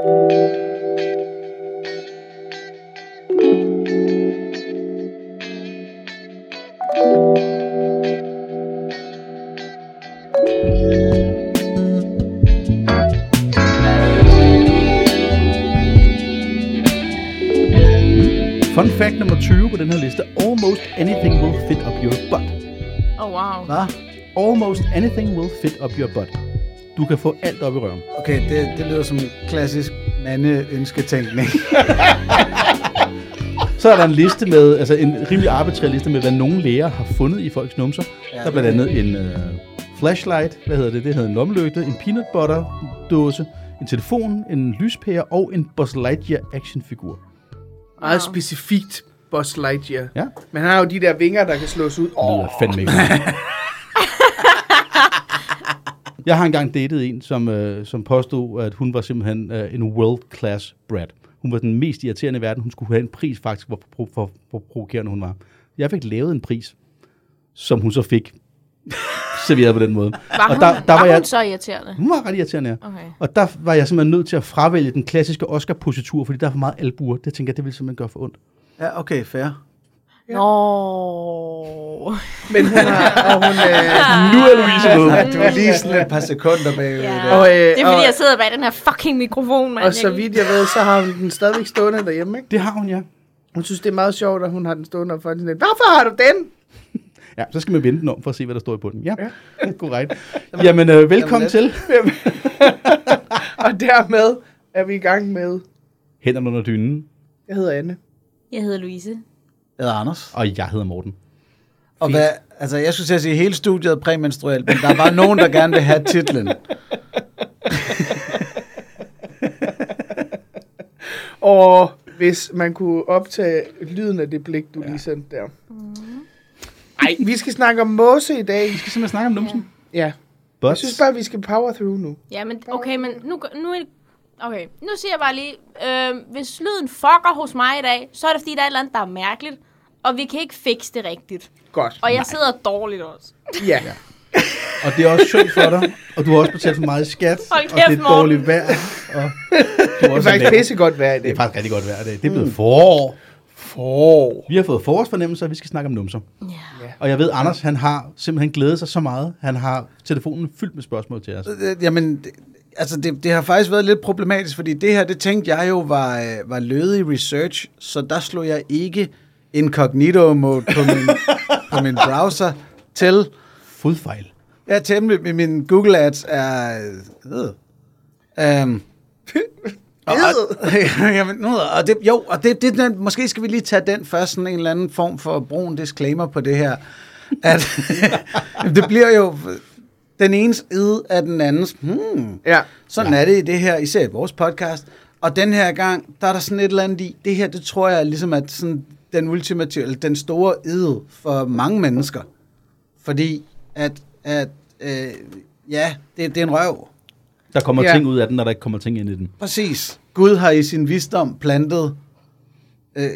Fun fact nummer 20 på den her liste. Almost anything will fit up your butt. Oh, wow. Hvad? Almost anything will fit up your butt. Du kan få alt op i røven. Okay, det, det lyder som klassisk mande-ønsketænkning. Så er der en liste med, altså en rimelig arbitrær liste med, hvad nogle læger har fundet i folks numser. Ja, der er blandt andet en uh, flashlight, hvad hedder det? Det hedder en lommelygte, en peanut butter dåse, en telefon, en lyspære og en Buzz Lightyear actionfigur. Meget specifikt Buzz Lightyear. Ja, Men han har jo de der vinger, der kan slås ud. det lyder fandme ikke. Jeg har engang datet en, som, øh, som påstod, at hun var simpelthen øh, en world-class brat. Hun var den mest irriterende i verden. Hun skulle have en pris faktisk, hvor, hvor, hvor, hvor provokerende hun var. Jeg fik lavet en pris, som hun så fik serveret på den måde. Var, Og hun, der- der, der var, var jeg- hun så irriterende? Hun var ret irriterende, ja. Okay. Og der var jeg simpelthen nødt til at fravælge den klassiske Oscar-positur, fordi der er for meget albuer. Det tænker jeg, det ville simpelthen gøre for ondt. ja, okay, fair. Nå. Men hun har... Og hun, øh, Nu er Louise med. Ja, du er lige sådan et par sekunder bagved. Ja. Ja. og, øh, Det er fordi, og, jeg sidder bag den her fucking mikrofon, mand. og så vidt jeg ved, så har hun den stadigvæk stående derhjemme, ikke? Det har hun, ja. Hun synes, det er meget sjovt, at hun har den stående op for hende. Hvorfor har du den? Ja, så skal man vende den om for at se, hvad der står i bunden. Ja, ja. korrekt. Jamen, øh, velkommen Jamen, til Og dermed er vi i gang med... Hænderne under dynen, Jeg hedder Anne. Jeg hedder Louise. Jeg hedder Anders. og jeg hedder Morten. Og hvad, altså, jeg skulle til at sige, hele studiet er præmenstruelt, men der er bare nogen, der gerne vil have titlen. Og hvis man kunne optage lyden af det blik, du lige sendte der. Ej, vi skal snakke om måse i dag. Vi skal simpelthen snakke om numsen. Ja. Jeg Butts. synes bare, vi skal power through nu. Ja, men okay, men nu, nu, er- okay, nu siger jeg bare lige, øh, hvis lyden fucker hos mig i dag, så er det fordi, der er et eller andet, der er mærkeligt, og vi kan ikke fikse det rigtigt. Godt. Og jeg sidder dårligt også. Ja. Og det er også synd for dig, og du har også betalt for meget i skat, Hold og kæft, det er Morten. dårligt vejr. Og du er Det er faktisk pissegodt vejr i Det er dag. faktisk rigtig godt vejr i dag. Det er blevet forår. For. Vi har fået forårsfornemmelser, og vi skal snakke om numser. Ja. Og jeg ved, Anders, han har simpelthen glædet sig så meget. Han har telefonen fyldt med spørgsmål til os. Jamen, det, altså det, det har faktisk været lidt problematisk, fordi det her, det tænkte jeg jo var, øh, var lødig research, så der slog jeg ikke incognito mode på min, på min browser til. Fodfejl. Ja, temmelig, min- min Google Ads er... Øh, um, og, og, jamen, nu, og det, jo, og det, det, den, måske skal vi lige tage den først, sådan en eller anden form for brun disclaimer på det her. At, det bliver jo den enes id af den andens. Hmm, Ja. sådan ja. er det i det her, især i vores podcast. Og den her gang, der er der sådan et eller andet i, det her, det tror jeg ligesom at sådan den ultimative, eller den store id for mange mennesker. Fordi at, at øh, ja, det, det er en røv. Der kommer Ja. ting ud af den, når der ikke kommer ting ind i den. Præcis. Gud har i sin visdom plantet øh,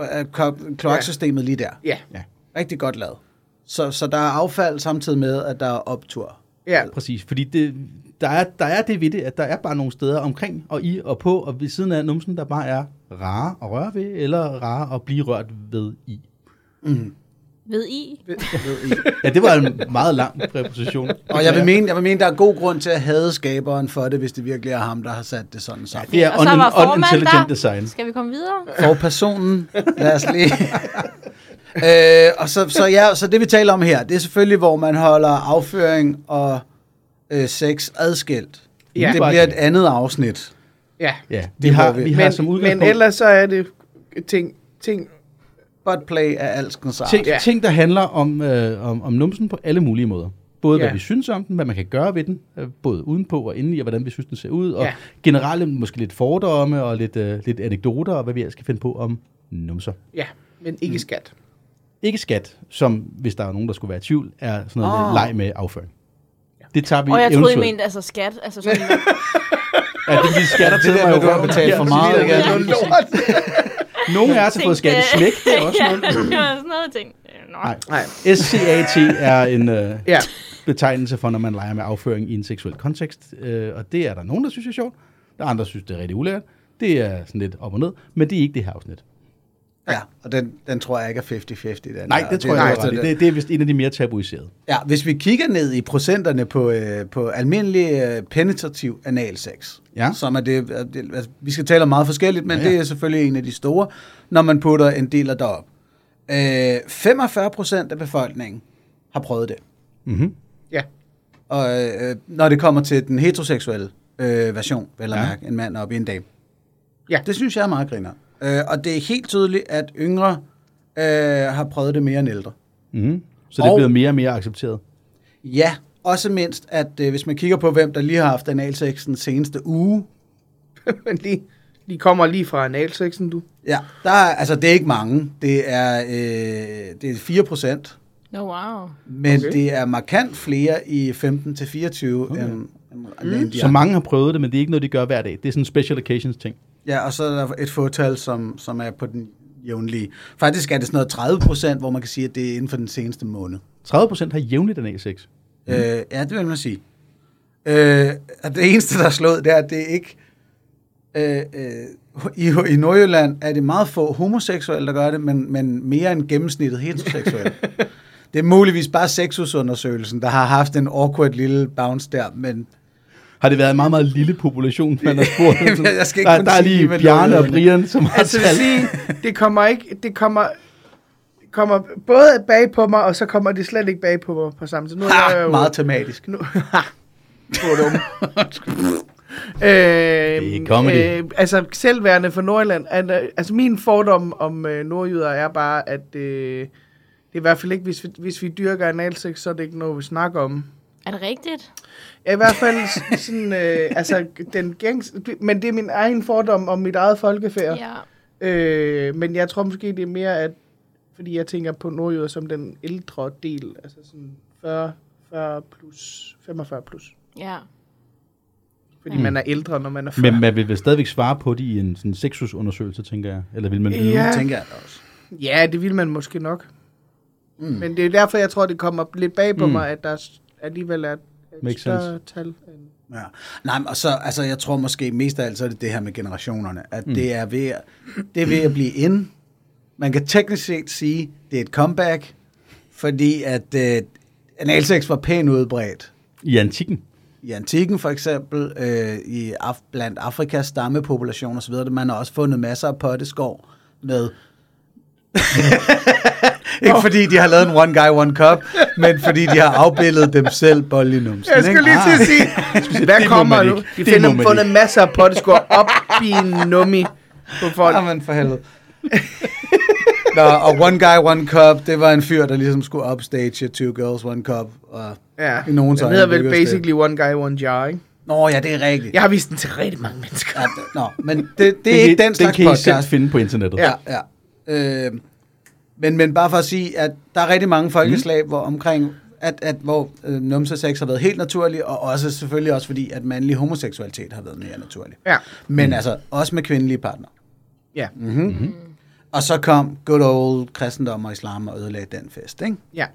øh, ko- kloaksystemet lige der. Ja. Ja, Rigtig godt lavet. Så, så der er affald samtidig med, at der er optur. Ja. præcis. Fordi det, der, er, der er det ved det, at der er bare nogle steder omkring og i og på og ved siden af numsen, der bare er rare at røre ved, eller rare at blive rørt ved i. Ved I? Ja, det var en meget lang præposition. Og jeg vil mene, jeg vil mene, der er god grund til at hade skaberen for det, hvis det virkelig er ham, der har sat det sådan sammen. Det er Og så var un- formand unintelligent der. design. Skal vi komme videre? For personen, lad os lige... øh, og så, så, ja, så det vi taler om her, det er selvfølgelig, hvor man holder afføring og øh, sex adskilt. Ja. Det bliver et andet afsnit. Ja. Ja, vi Det har, vi. vi har Men, som men udgangspunkt ellers så er det ting, ting Buttplay er alskens art. ting, Ja. ting, der handler om, øh, om, om numsen på alle mulige måder. Både ja. Hvad vi synes om den, hvad man kan gøre ved den, øh, både udenpå og indeni, og hvordan vi synes, den ser ud, og Ja. generelt måske lidt fordomme og lidt, øh, lidt anekdoter, og hvad vi ellers skal finde på om numser. Ja, men ikke skat. Ikke skat, som hvis der er nogen, der skulle være i tvivl, er sådan noget oh. leg med afføring. Det tager vi Og jeg troede, I mente altså skat. Altså sådan, Ja, det vi skatter til Det mig du har betalt for Ja, meget, det er. Nogle af os har fået skat i smæk, det er også noget. ja, sådan noget ting. Nå. Nej. Nej. SCAT er en øh, Ja. betegnelse for, når man leger med afføring i en seksuel kontekst, øh, og det er der nogen, der synes er sjovt. Der er andre, der synes, det er rigtig ulækkert. Det er sådan lidt op og ned, men det er ikke det her afsnit. Ja, og den, den tror jeg ikke er 50-50. Den Nej, det tror jeg er- ikke. Det, det, det er vist en af de mere tabuiserede. Ja, hvis vi kigger ned i procenterne på, øh, på almindelig øh, penetrativ analsex, Ja. som er det, øh, det, altså, vi skal tale om meget forskelligt, men Ja, ja, ja. det er selvfølgelig en af de store, når man putter en del af derop. Øh, 45 procent af befolkningen har prøvet det. Mm-hmm. Ja. Og øh, når det kommer til den heteroseksuelle øh, version, vel at Ja. mærke, en mand op i en dame. Ja. Det synes jeg er meget griner. Øh, og det er helt tydeligt, at yngre øh, har prøvet det mere end ældre. Mm-hmm. Så det er Og- blevet mere og mere accepteret. Ja, også mindst, at øh, hvis man kigger på, hvem der lige har haft analsex den seneste uge, Men de, de kommer lige fra analsexen, du. ja, der er, altså det er ikke mange, det er, øh, det er 4 procent, No, wow. men Okay. det er markant flere i 15 til 24 okay. end, end, end de Så mange har prøvet det, men det er ikke noget, de gør hver dag. Det er sådan en special occasions ting. Ja, og så er der et fåtal, som, som er på den jævnlige. Faktisk er det sådan noget 30 procent, hvor man kan sige, at det er inden for den seneste måned. 30 procent har jævnligt analsex. Mm. Øh, ja, det vil man sige. Øh, og det eneste, der er slået, det er, at det ikke... Øh, øh, i, I Nordjylland er det meget få homoseksuelle, der gør det, men, men mere end gennemsnittet heteroseksuelle. det er muligvis bare sexusundersøgelsen, der har haft en awkward lille bounce der, men Har det været en meget, meget lille population, man har spurgt? Jeg skal ikke der, der er lige Bjarne det og er. Brian, som har Altså, talt. sige, det kommer ikke, det kommer, det kommer både bag på mig, og så kommer det slet ikke bag på mig på samme tid. Nu er jeg ha, jo, meget tematisk. Nu, ha, øh, er comedy. Øh, altså, selvværende for Nordjylland. Øh, altså, min fordom om øh, nordjyder er bare, at øh, det er i hvert fald ikke, hvis vi, hvis vi dyrker analsex, så er det ikke noget, vi snakker om. Er det rigtigt? Ja, i hvert fald sådan, øh, altså, den gængs, men det er min egen fordom om mit eget folkefærd. Ja. Øh, men jeg tror måske, det er mere, at fordi jeg tænker på nordjyder som den ældre del, altså sådan 40, 40 plus, 45 plus. Ja. Fordi Mm. man er ældre, når man er 40. Men man vil vel stadigvæk svare på det i en sådan sexusundersøgelse, tænker jeg. Eller vil man vide? Ja. tænker jeg også. Ja, det vil man måske nok. Mm. Men det er derfor, jeg tror, det kommer lidt bag på Mm. mig, at der alligevel er Makes større sense. tal. End... Ja. Nej, men og så, altså, jeg tror måske mest af alt, så er det det her med generationerne. At mm. det, er ved at, det er ved at blive in. Man kan teknisk set sige, det er et comeback, fordi at øh, analsex var pænt udbredt. I antikken. I antikken for eksempel, øh, i af, blandt Afrikas stammepopulation osv., man har også fundet masser af potteskov med... ikke fordi de har lavet en one guy, one cup, men fordi de har afbildet dem selv bollinumsen. Jeg skulle lige til at sige, hvad det må kommer nu? ikke. De Det finder fundet ikke. masser af potteskår op i en nummi på folk. Jamen for helvede. Nå, og One Guy, One Cup, det var en fyr, der ligesom skulle upstage Two Girls, One Cup. Og Ja, i nogens den hedder vel det. basically one guy, one jar, ikke? Nå ja, det er rigtigt. Jeg har vist den til rigtig mange mennesker. Ja, det- nå, men det, det, det er ikke den slags Den kan I selv podcast. finde på internettet. Ja, ja. Øh, men, men bare for at sige, at der er rigtig mange folkeslag, mm. hvor omkring at, at hvor øh, numsesex har været helt naturlig, og også selvfølgelig også fordi, at mandlig homoseksualitet har været mere naturlig. Ja. Men mm. altså, også med kvindelige partner. Ja. Mm-hmm. Mm-hmm. Og så kom good old kristendom og islam og ødelagde den fest, ikke? Ja.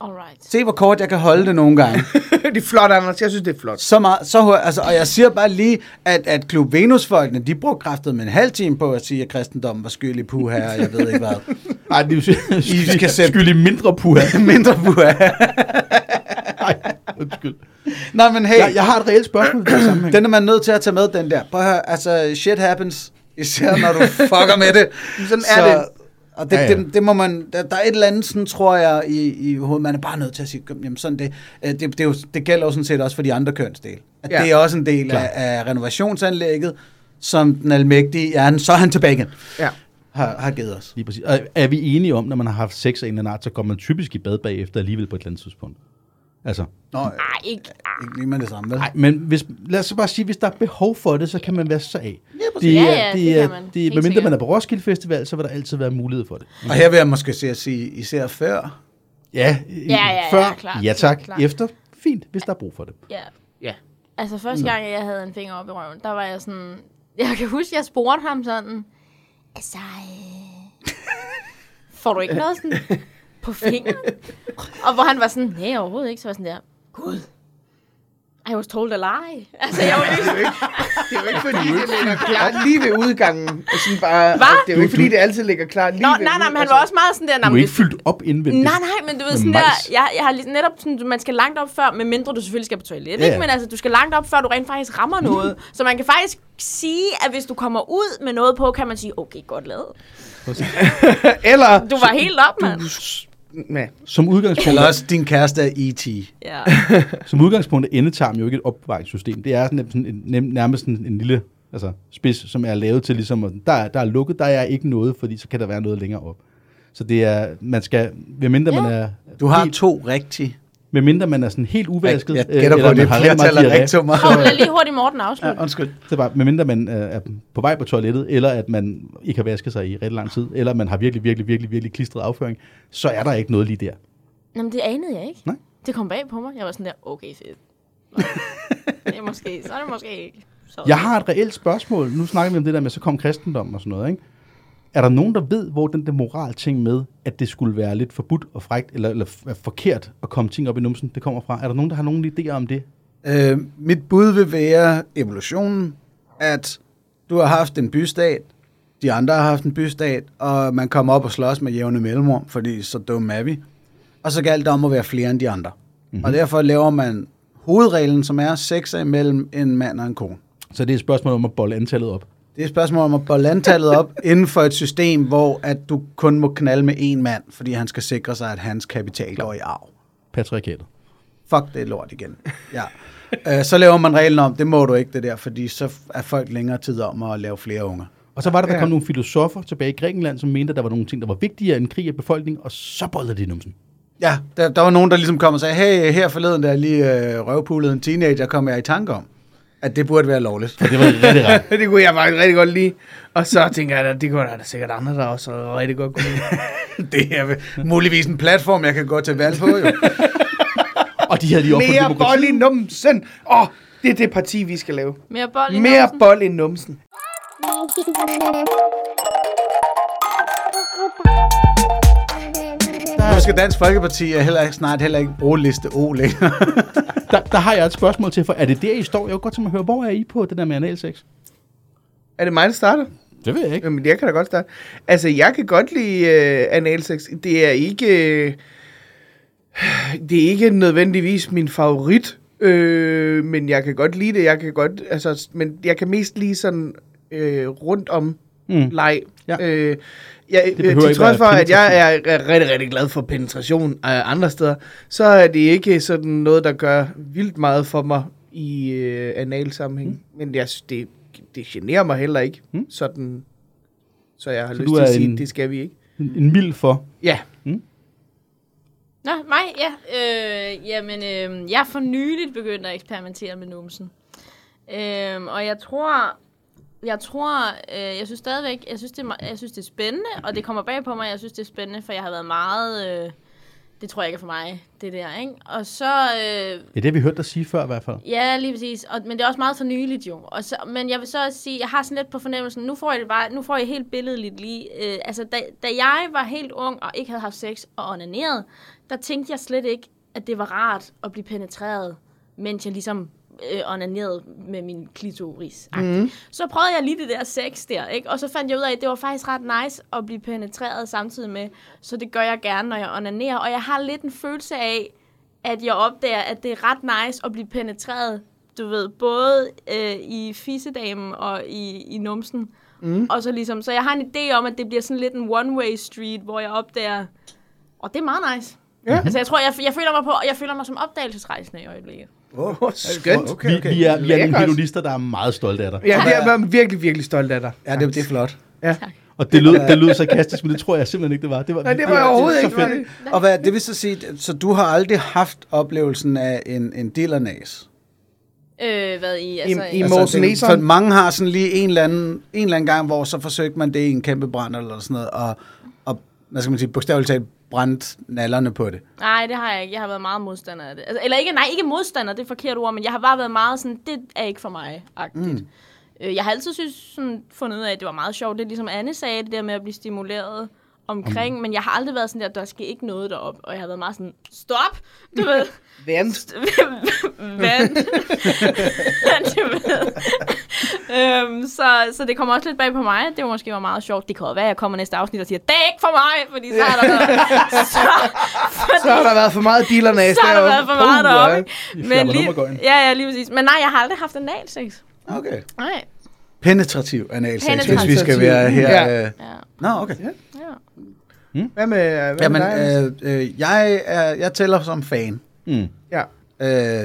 Alright. Se, hvor kort jeg kan holde det nogle gange. det er flot, Anders. Jeg synes, det er flot. Så meget, så, hurtigt- altså, og jeg siger bare lige, at, at Klub Venus-folkene, de brugte kraftet med en halv time på at sige, at kristendommen var skyld i puha, og jeg ved ikke hvad. Nej, det er jo I skal sætte- skyld i mindre puha. Mindre puha. Nej, undskyld. Nå, men hey, Jeg, jeg har et reelt spørgsmål i den sammenhæng. den er man nødt til at tage med, den der. Prøv at høre, altså, shit happens, især når du fucker med det. Sådan er det. Og det, Ja, ja. Det, det må man, der, der er et eller andet, sådan, tror jeg, i, i hovedet, man er bare nødt til at sige, jamen sådan det, øh, det, det, jo, det gælder jo sådan set også for de andre kønsdele. At Ja. det er også en del Klar. af, af renovationsanlægget, som den almægtige, ja, så er han tilbage igen, Ja. har, har givet os. Lige præcis. Og er vi enige om, når man har haft sex af en eller anden art, så går man typisk i bad bagefter alligevel på et eller andet tidspunkt? Altså, Nå, Ej, ikke. ikke lige med det samme, vel? nej, men hvis, lad os så bare sige, hvis der er behov for det, så kan man være så af. præcis. Ja, ja, det er, kan man. Det, medmindre sikkert. man er på Roskilde Festival, så vil der altid være mulighed for det. Og her vil jeg måske se at sige, især før, Ja, Ja, ja, ja, før, klart, ja tak, klart, klart. efter, fint, hvis der er brug for det. Ja. Ja. Altså, første gang, jeg havde en finger op i røven, der var jeg sådan... Jeg kan huske, jeg spurgte ham sådan... Altså, øh, får du ikke noget sådan på fingeren? Og hvor han var sådan, nej, overhovedet ikke. Så var sådan der, gud. I was told a lie. Altså, jeg var Det er jo ikke, det er jo ikke fordi, det ligger klart lige ved udgangen. Sådan bare, Hvad? Det er jo ikke fordi, det altid ligger klart lige Nå, ved nej, nej, men han altså- var også meget sådan der... Du "Nå, er ikke fyldt op indvendigt. Nej, nej, men du ved sådan der, majs. jeg, jeg har lige- netop sådan, man skal langt op før, med mindre du selvfølgelig skal på toilet, Ja, ikke? Men altså, du skal langt op før, du rent faktisk rammer noget. Så man kan faktisk sige, at hvis du kommer ud med noget på, kan man sige, okay, godt lavet. Eller... Du var helt op, mand. Ja. Som udgangspunkt, Eller også din kæreste er E.T. Ja. som udgangspunkt er endetarm jo ikke et opbevaringssystem. Det er sådan, sådan en, nem, nærmest en, en lille altså, spids, som er lavet til ligesom, at der, er- der er lukket, der er ikke noget, fordi så kan der være noget længere op. Så det er, man skal, medmindre Ja. man er, Du har helt, to rigtige. Medmindre man er sådan helt uvasket, Jeg øh, gætter på, eller det er har rigtig meget flertal af rigtummer. Prøv lad lige hurtigt Morten afslutte. Ja, undskyld. Så bare, medmindre man øh, er på vej på toilettet, eller at man ikke har vasket sig i rigtig lang tid, eller man har virkelig, virkelig, virkelig, virkelig klistret afføring, så er der ikke noget lige der. Jamen, det anede jeg ikke. Nej. Det kom bag på mig. Jeg var sådan der, okay, fedt. Nå. det er måske, så er det måske ikke. Så. Jeg har et reelt spørgsmål. Nu snakker vi om det der med, så kom kristendom og sådan noget, ikke? Er der nogen, der ved, hvor den der moral ting med, at det skulle være lidt forbudt og frægt, eller, eller forkert at komme ting op i numsen, det kommer fra? Er der nogen, der har nogen idéer om det? Øh, mit bud vil være evolutionen, at du har haft en bystat, de andre har haft en bystat, og man kommer op og slås med jævne mellemrum, fordi så dumme er vi. Og så galt det om at være flere end de andre. Mm-hmm. Og derfor laver man hovedreglen, som er sex er imellem en mand og en kone. Så det er et spørgsmål om at bolle antallet op. Det er et spørgsmål om at bolle antallet op inden for et system, hvor at du kun må knalde med én mand, fordi han skal sikre sig, at hans kapital går i arv. Patriarkatet. Fuck det lort igen. Ja. Øh, så laver man reglen om, det må du ikke det der, fordi så er folk længere tid om at lave flere unger. Og så var der, der kom nogle filosofer tilbage i Grækenland, som mente, at der var nogle ting, der var vigtigere end krig af befolkningen, og så bollede de numsen. Ja, der, der var nogen, der ligesom kom og sagde, hey, her forleden, der lige øh, røvpulede en teenager, kom jeg i tanke om, at det burde være lovligt. Det var rigtig ret. det kunne jeg faktisk rigtig godt lide. Og så tænker jeg, at det kunne der sikkert andre, der også rigtig godt kunne lide. det er muligvis en platform, jeg kan gå til valg på, jo. Og de havde lige opfundet Mere bold i numsen. Åh, oh, det er det parti, vi skal lave. Mere bold i Mere numsen. bold i numsen. Nu skal Dansk Folkeparti heller ikke, snart heller ikke bruge liste O længere. Der, der har jeg et spørgsmål til, for er det der, I står? Jeg kunne godt tænke mig at høre, hvor er I på det der med analsex? Er det mig, der starter? Det ved jeg ikke. Jamen, jeg kan da godt starte. Altså, jeg kan godt lide uh, analsex. Det er ikke... øh, det er ikke nødvendigvis min favorit, øh, men jeg kan godt lide det. Jeg kan godt, altså, men jeg kan mest lide sådan øh, rundt om Mm. leg. Ja. Øh, jeg, Det øh, til trods for, at jeg er, rigtig, rigtig glad for penetration af andre steder, så er det ikke sådan noget, der gør vildt meget for mig i øh, analsammenhæng. Mm. Men jeg det, det generer mig heller ikke. Mm. Mm. Sådan, så jeg har Så lyst til at sige, en- det skal vi ikke. En, en mild for. Ja, Nå, mig, ja. Øh, jamen, øh, jeg er for nyligt begyndt at eksperimentere med numsen. Øh, og jeg tror, jeg tror, øh, jeg synes stadigvæk, jeg synes, det er, jeg synes, det er spændende, og det kommer bag på mig, jeg synes, det er spændende, for jeg har været meget, øh, det tror jeg ikke er for mig, det der, ikke? Og så, øh, Ja, det har vi hørt dig sige før i hvert fald. Ja, lige præcis. Og, men det er også meget for nyligt jo. Og så, men jeg vil så også sige, jeg har sådan lidt på fornemmelsen, nu får jeg det bare, nu får jeg helt billedligt lige. Øh, altså, da, da jeg var helt ung og ikke havde haft sex og onaneret, der tænkte jeg slet ikke, at det var rart at blive penetreret, mens jeg ligesom øh, onanerede med min klitoris. Mm. Så prøvede jeg lige det der sex der, ikke? Og så fandt jeg ud af, at det var faktisk ret nice at blive penetreret samtidig med. Så det gør jeg gerne, når jeg onanerer. Og jeg har lidt en følelse af, at jeg opdager, at det er ret nice at blive penetreret, du ved, både øh, i fissedamen og i, i numsen. Mm. Og så ligesom, så jeg har en idé om, at det bliver sådan lidt en one-way street, hvor jeg opdager, og det er meget nice. Ja. Altså jeg tror, jeg, jeg føler mig på, jeg føler mig som opdagelsesrejsende i øjeblikket. Oh, skønt. Okay, Vi, okay. vi er, vi er nogle hedonister, der er meget stolte af dig. Ja, det er virkelig, virkelig stolt af dig. Ja, det, det er flot. Ja. Og det lød, det lød sarkastisk, men det tror jeg simpelthen ikke, det var. Det var, Nej, det var jeg overhovedet ikke. Fedt. det. Og hvad, det vil så sige, så du har aldrig haft oplevelsen af en, en dillernæs? Øh, hvad i, altså... I- i Altså, Eson? for mange har sådan lige en eller, anden, en eller anden gang, hvor så forsøgte man det i en kæmpe brand eller sådan noget, og, og hvad skal man sige, bogstaveligt talt brændt nallerne på det. Nej, det har jeg ikke. Jeg har været meget modstander af det. Altså, eller ikke, nej, ikke modstander, det er forkert ord, men jeg har bare været meget sådan, det er ikke for mig, agtigt. Mm. Øh, jeg har altid synes, sådan, fundet ud af, at det var meget sjovt. Det er ligesom Anne sagde, det der med at blive stimuleret. Omkring, um. men jeg har aldrig været sådan der, der skal ikke noget derop, og jeg har været meget sådan, stop, du ved, Vent. vand, du ved. øhm, så, så det kommer også lidt bag på mig, det var måske var meget sjovt, det kan også være, at jeg kommer næste afsnit og siger, det er ikke for mig, fordi så har der været, så, fordi, Så har der været for meget dealernæs så har der været for meget Puh, deroppe, ja. Men lige, ja, ja, lige præcis. Men nej, jeg har aldrig haft en analsex. Okay. Nej. Penetrativ analsex, hvis vi Penetrativ. skal være her. Ja. Ja. Ja. Nå, okay. ja. Hvad med, hvad Jamen, med dig? øh, øh, jeg, er, jeg tæller som fan, Mm. ja.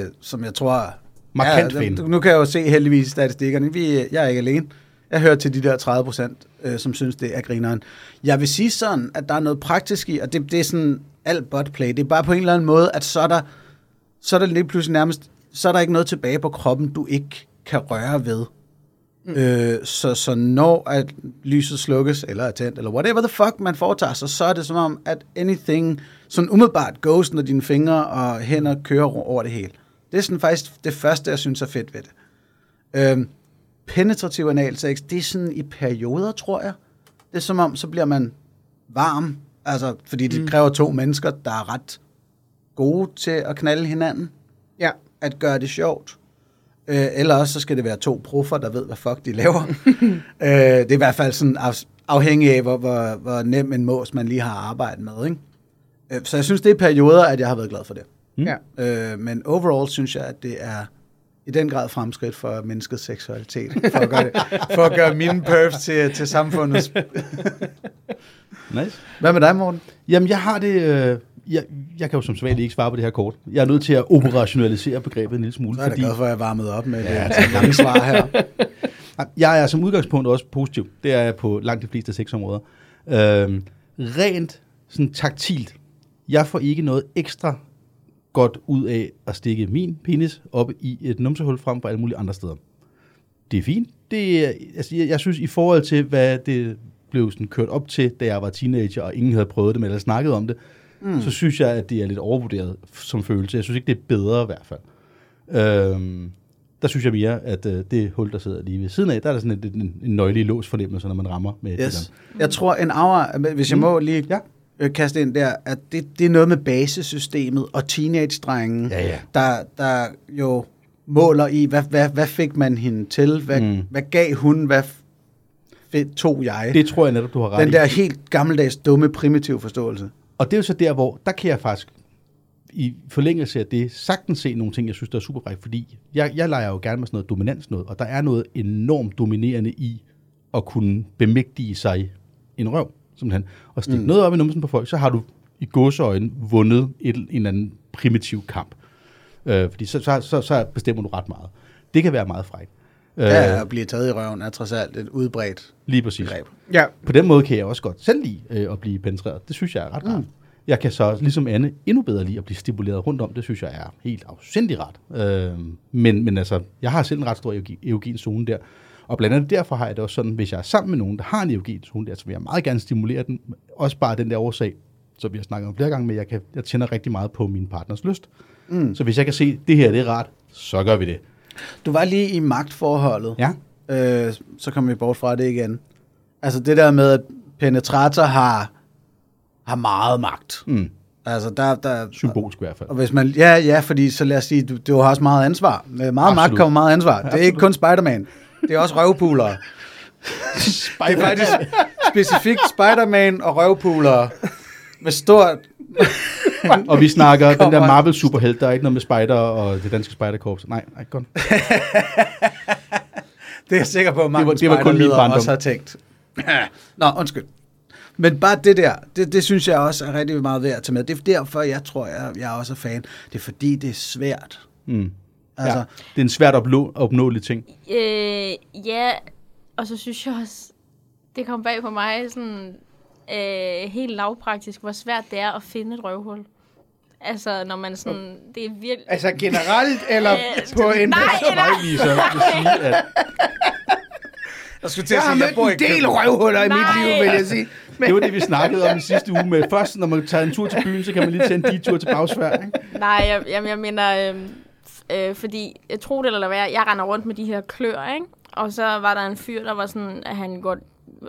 øh, som jeg tror... Markant ja, fan. Nu kan jeg jo se heldigvis statistikkerne. Vi, jeg er ikke alene. Jeg hører til de der 30 procent, øh, som synes, det er grineren. Jeg vil sige sådan, at der er noget praktisk i, og det, det er sådan alt buttplay. Det er bare på en eller anden måde, at så er der, så er der lige pludselig nærmest, så er der ikke noget tilbage på kroppen, du ikke kan røre ved. Mm. Øh, så, så når at lyset slukkes, eller er tændt, eller whatever the fuck man foretager sig, så er det som om, at anything sådan umiddelbart goes, når dine fingre og hænder kører over det hele. Det er sådan faktisk det første, jeg synes er fedt ved det. Øhm, penetrativ analsex, det er sådan i perioder, tror jeg. Det er som om, så bliver man varm, altså, fordi det mm. kræver to mennesker, der er ret gode til at knalde hinanden, Ja. at gøre det sjovt. Øh, eller også så skal det være to proffer, der ved, hvad fuck de laver. øh, det er i hvert fald sådan af, afhængig af, hvor, hvor, hvor nem en mås man lige har arbejdet med. Ikke? Øh, så jeg synes, det er perioder, at jeg har været glad for det. Mm. Ja. Øh, men overall synes jeg, at det er i den grad fremskridt for menneskets seksualitet. For at gøre, det, for at gøre mine pervs til, til samfundets... Nice. Hvad med dig, Morten? Jamen, jeg har det... Øh, jeg, jeg kan jo som sædvanligt ikke svare på det her kort. Jeg er nødt til at operationalisere begrebet en lille smule, Så er jeg fordi glad for, at jeg varmet op med ja, det lange svar her. jeg er som udgangspunkt også positiv. Det er jeg på langt de fleste sexområder. Øhm, rent sådan taktilt. Jeg får ikke noget ekstra godt ud af at stikke min penis op i et numsehul frem for alle mulige andre steder. Det er fint. Det er, altså, jeg, jeg synes, i forhold til, hvad det blev sådan kørt op til, da jeg var teenager, og ingen havde prøvet det, men eller snakket om det, mm. så synes jeg, at det er lidt overvurderet som følelse. Jeg synes ikke, det er bedre i hvert fald. Øhm, der synes jeg mere, at øh, det hul, der sidder lige ved siden af, der er der sådan en, en, en nøjelig lås fornemmelse, når man rammer med Yes. det Jeg tror, en aura, hvis jeg må lige Ja. ja. kaste ind der, at det, det er noget med basesystemet og teenage-drengen, Ja, ja. Der, der jo måler i, hvad, hvad, hvad fik man hende til? Hvad, Mm. mm. hvad gav hun? Hvad tog jeg? Det tror jeg netop, du har ret Den i. der helt gammeldags, dumme, primitive forståelse. Og det er jo så der, hvor der kan jeg faktisk i forlængelse af det sagtens se nogle ting, jeg synes, der er super frækt, fordi jeg, jeg leger jo gerne med sådan noget dominans noget, og der er noget enormt dominerende i at kunne bemægtige sig en røv, simpelthen. Og stikke mm. noget op i numsen på folk, så har du i gåseøjne vundet et, en eller anden primitiv kamp. Øh, fordi så, så, så, så bestemmer du ret meget. Det kan være meget frækt. Øh, Ja, at blive taget i røven er trods alt et udbredt lige præcis. begreb. Ja. På den måde kan jeg også godt selv lide øh, at blive penetreret. Det synes jeg er ret rart. Jeg kan så, ligesom Anne, endnu bedre lide at blive stimuleret rundt om. Det synes jeg er helt afsindig rart. Øh, men, men altså, jeg har selv en ret stor erogen zone der. Og blandt andet derfor har jeg det også sådan, hvis jeg er sammen med nogen, der har en erogen zone der, så vil jeg meget gerne stimulere den. Også bare den der årsag, som vi har snakket om flere gange med, jeg, kan, jeg tænder rigtig meget på min partners lyst. Mm. Så hvis jeg kan se, det her det er rart, så gør vi det. Du var lige i magtforholdet. Ja. øh, så kom vi bort fra det igen. Altså det der med, at penetrator har, har meget magt. Mm. Altså der, der, Symbolsk i hvert fald. og hvis man, ja, ja, fordi så lad os sige, du, du har også meget ansvar. Med meget Absolut. magt kommer meget ansvar. Det er ikke kun Spider-Man. Det er også røvpulere. Det er faktisk specifikt Spider-Man og røvpulere. Med stort... Og vi snakker den der Kommer. Marvel superhelt, der er ikke noget med Spider og det danske Spider-korps. Nej, nej, godt. Det er jeg sikker på, at mange Det var- det var kun også har tænkt. Nå, undskyld. Men bare det der, det, det synes jeg også er rigtig meget værd at tage med. Det er derfor, jeg tror, jeg, jeg også er fan. Det er fordi, det er svært. Mm. Altså, ja. Det er en svært opnå, opnåelig ting. Øh, ja, og så synes jeg også, det kom bag på mig sådan øh, helt lavpraktisk, hvor svært det er at finde et røvhul. Altså, når man sådan, det er virkelig... Altså generelt, eller Øh, på en... Nej, eller... Nej, Lisa, jeg vil sige, at jeg skulle til Jeg har mødt en del røvhuller i mit liv, vil jeg sige. Men, det var det, vi snakkede om i sidste uge med. Først, når man tager en tur til byen, så kan man lige tage en detur til Bagsvær. Ikke? Nej, jeg, jamen, jeg mener, øh, øh, fordi, jeg tror det eller hvad, jeg render rundt med de her klør, ikke? Og så var der en fyr, der var sådan, at han godt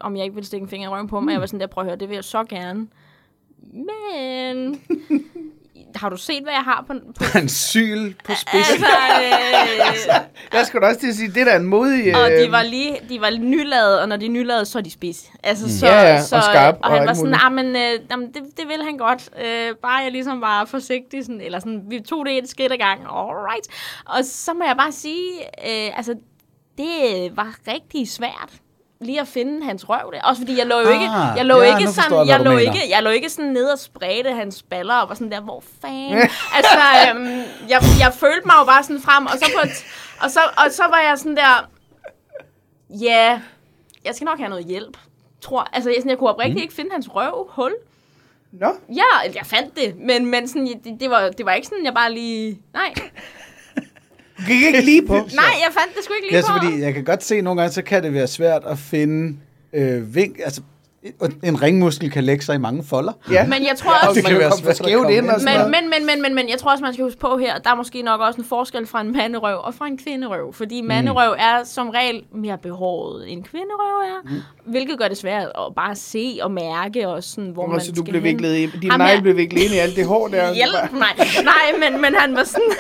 om jeg ikke ville stikke en finger i røven på mig. Jeg var sådan der, prøv at høre, det vil jeg så gerne. Men... har du set, hvad jeg har på... på En syl på spidsen. altså, øh, Jeg skulle da også til at sige, det er da en modig... og de øh, var lige, de var nylavet, og når de er nylavet, så er de spids. Altså, så, Ja, ja, og så, skarp Og og han var sådan, ah, men, øh, jamen, det, det vil han godt. Øh, bare jeg ligesom var forsigtig, sådan, eller sådan, vi tog det et skridt ad gang. Alright. Og så må jeg bare sige, øh, altså, det var rigtig svært lige at finde hans røv der. Også fordi jeg lå jo ikke, Ah, jeg lå ja, ikke sådan, jeg, jeg, lå ikke, jeg lå ikke sådan ned og spredte hans baller og var sådan der, hvor fanden? altså, øhm, jeg, jeg følte mig jo bare sådan frem, og så, på et, og så, og så var jeg sådan der, ja, jeg skal nok have noget hjælp. Tror, altså, jeg, sådan, jeg kunne oprigtigt mm. ikke finde hans røvhul. Nå, Ja, eller jeg fandt det, men, men sådan, det, det, var, det var ikke sådan, jeg bare lige... Nej, gik ikke lige på. nej, jeg fandt det sgu ikke lige Ja, så på. fordi jeg kan godt se, at nogle gange, så kan det være svært at finde øh, vink, altså en ringmuskel kan lægge sig i mange folder. Ja. Men jeg tror også, og det man kan kan være svært at ind og ind. sådan Men, men, men, men, men, men jeg tror også, man skal huske på her, der er måske nok også en forskel fra en manderøv og fra en kvinderøv. Fordi manderøv er som regel mere behåret end kvinderøv er. Mm. Hvilket gør det svært at bare se og mærke og sådan, hvor man Og så du skal blev hen. viklet ind, din negl blev viklet ind i alt det hår der. Hjælp mig. Nej, men, men han var sådan...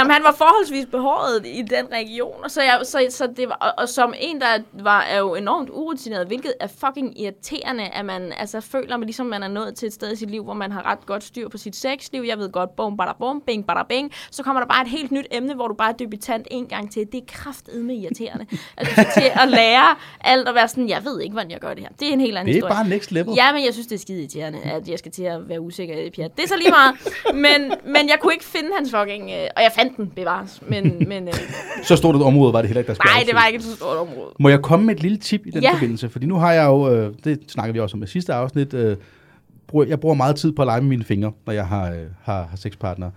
Nå, men han var forholdsvis behåret i den region, og så, jeg, så, så det var, og, og, som en, der var er jo enormt urutineret, hvilket er fucking irriterende, at man altså, føler, man, ligesom man er nået til et sted i sit liv, hvor man har ret godt styr på sit sexliv. Jeg ved godt, bum, bada, bum, bing, bada, bing. Så kommer der bare et helt nyt emne, hvor du bare er debutant en gang til. Det er kraftedme irriterende. Skal til at lære alt og være sådan, jeg ved ikke, hvordan jeg gør det her. Det er en helt anden Det er historie. bare next level. Ja, men jeg synes, det er skide irriterende, at jeg skal til at være usikker i pjat. Det er så lige meget. Men, men jeg kunne ikke finde hans fucking... Øh, og jeg fandt den, bevares. Men, men øh, Så stort et område var det heller ikke, der skulle nej, det var ikke et så stort område. Må jeg komme med et lille tip i den Ja. forbindelse? Fordi nu har jeg jo, øh, det snakker vi også om i sidste afsnit, øh, bruger, jeg bruger meget tid på at lege med mine fingre, når jeg har, øh, har, har sexpartnere.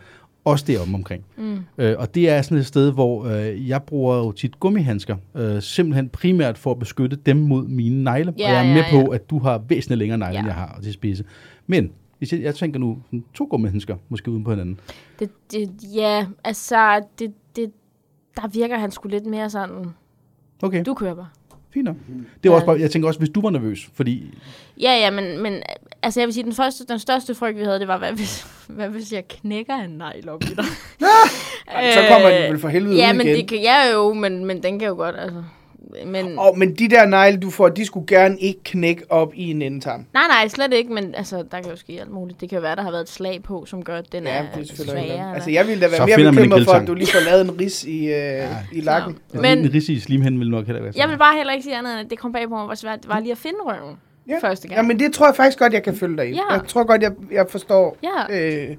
Også derom omkring. Mm. Øh, og det er sådan et sted, hvor øh, jeg bruger jo tit gummihandsker, øh, simpelthen primært for at beskytte dem mod mine negle. Ja, og jeg er ja, med på, ja. at du har væsentligt længere negle, ja. end jeg har til spidse. Men jeg, jeg tænker nu sådan to gummihandsker, måske uden på hinanden. Det, det, ja, altså, det, det, der virker han sgu lidt mere sådan, Okay, du kører bare. fint nok. Det var Ja. også bare, jeg tænker også, hvis du var nervøs, fordi Ja, ja, men, men altså jeg vil sige, den, første, den største frygt, vi havde, det var, hvad hvis, hvad hvis jeg knækker en negl op i dig? Så kommer den vel for helvede Ja, ud men igen. det kan jeg jo, men, men den kan jo godt, altså. Men, Og, men de der negle, du får, de skulle gerne ikke knække op i en endetarm. Nej, nej, slet ikke, men altså, der kan jo ske alt muligt. Det kan jo være, der har været et slag på, som gør, at den Ja, er, er svagere. Altså, jeg ville da være Så mere bekymret for, at du lige får lavet en ris i, øh, i lakken. Men- men, en ris i slimhænden ville nok heller være jeg vil bare heller ikke sige andet, end at det kom bag på mig, hvor svært det var lige at finde røven Ja. første gang. Ja, men det tror jeg faktisk godt, jeg kan følge dig i. Ja. Jeg tror godt, jeg, jeg forstår. Ja. Øh,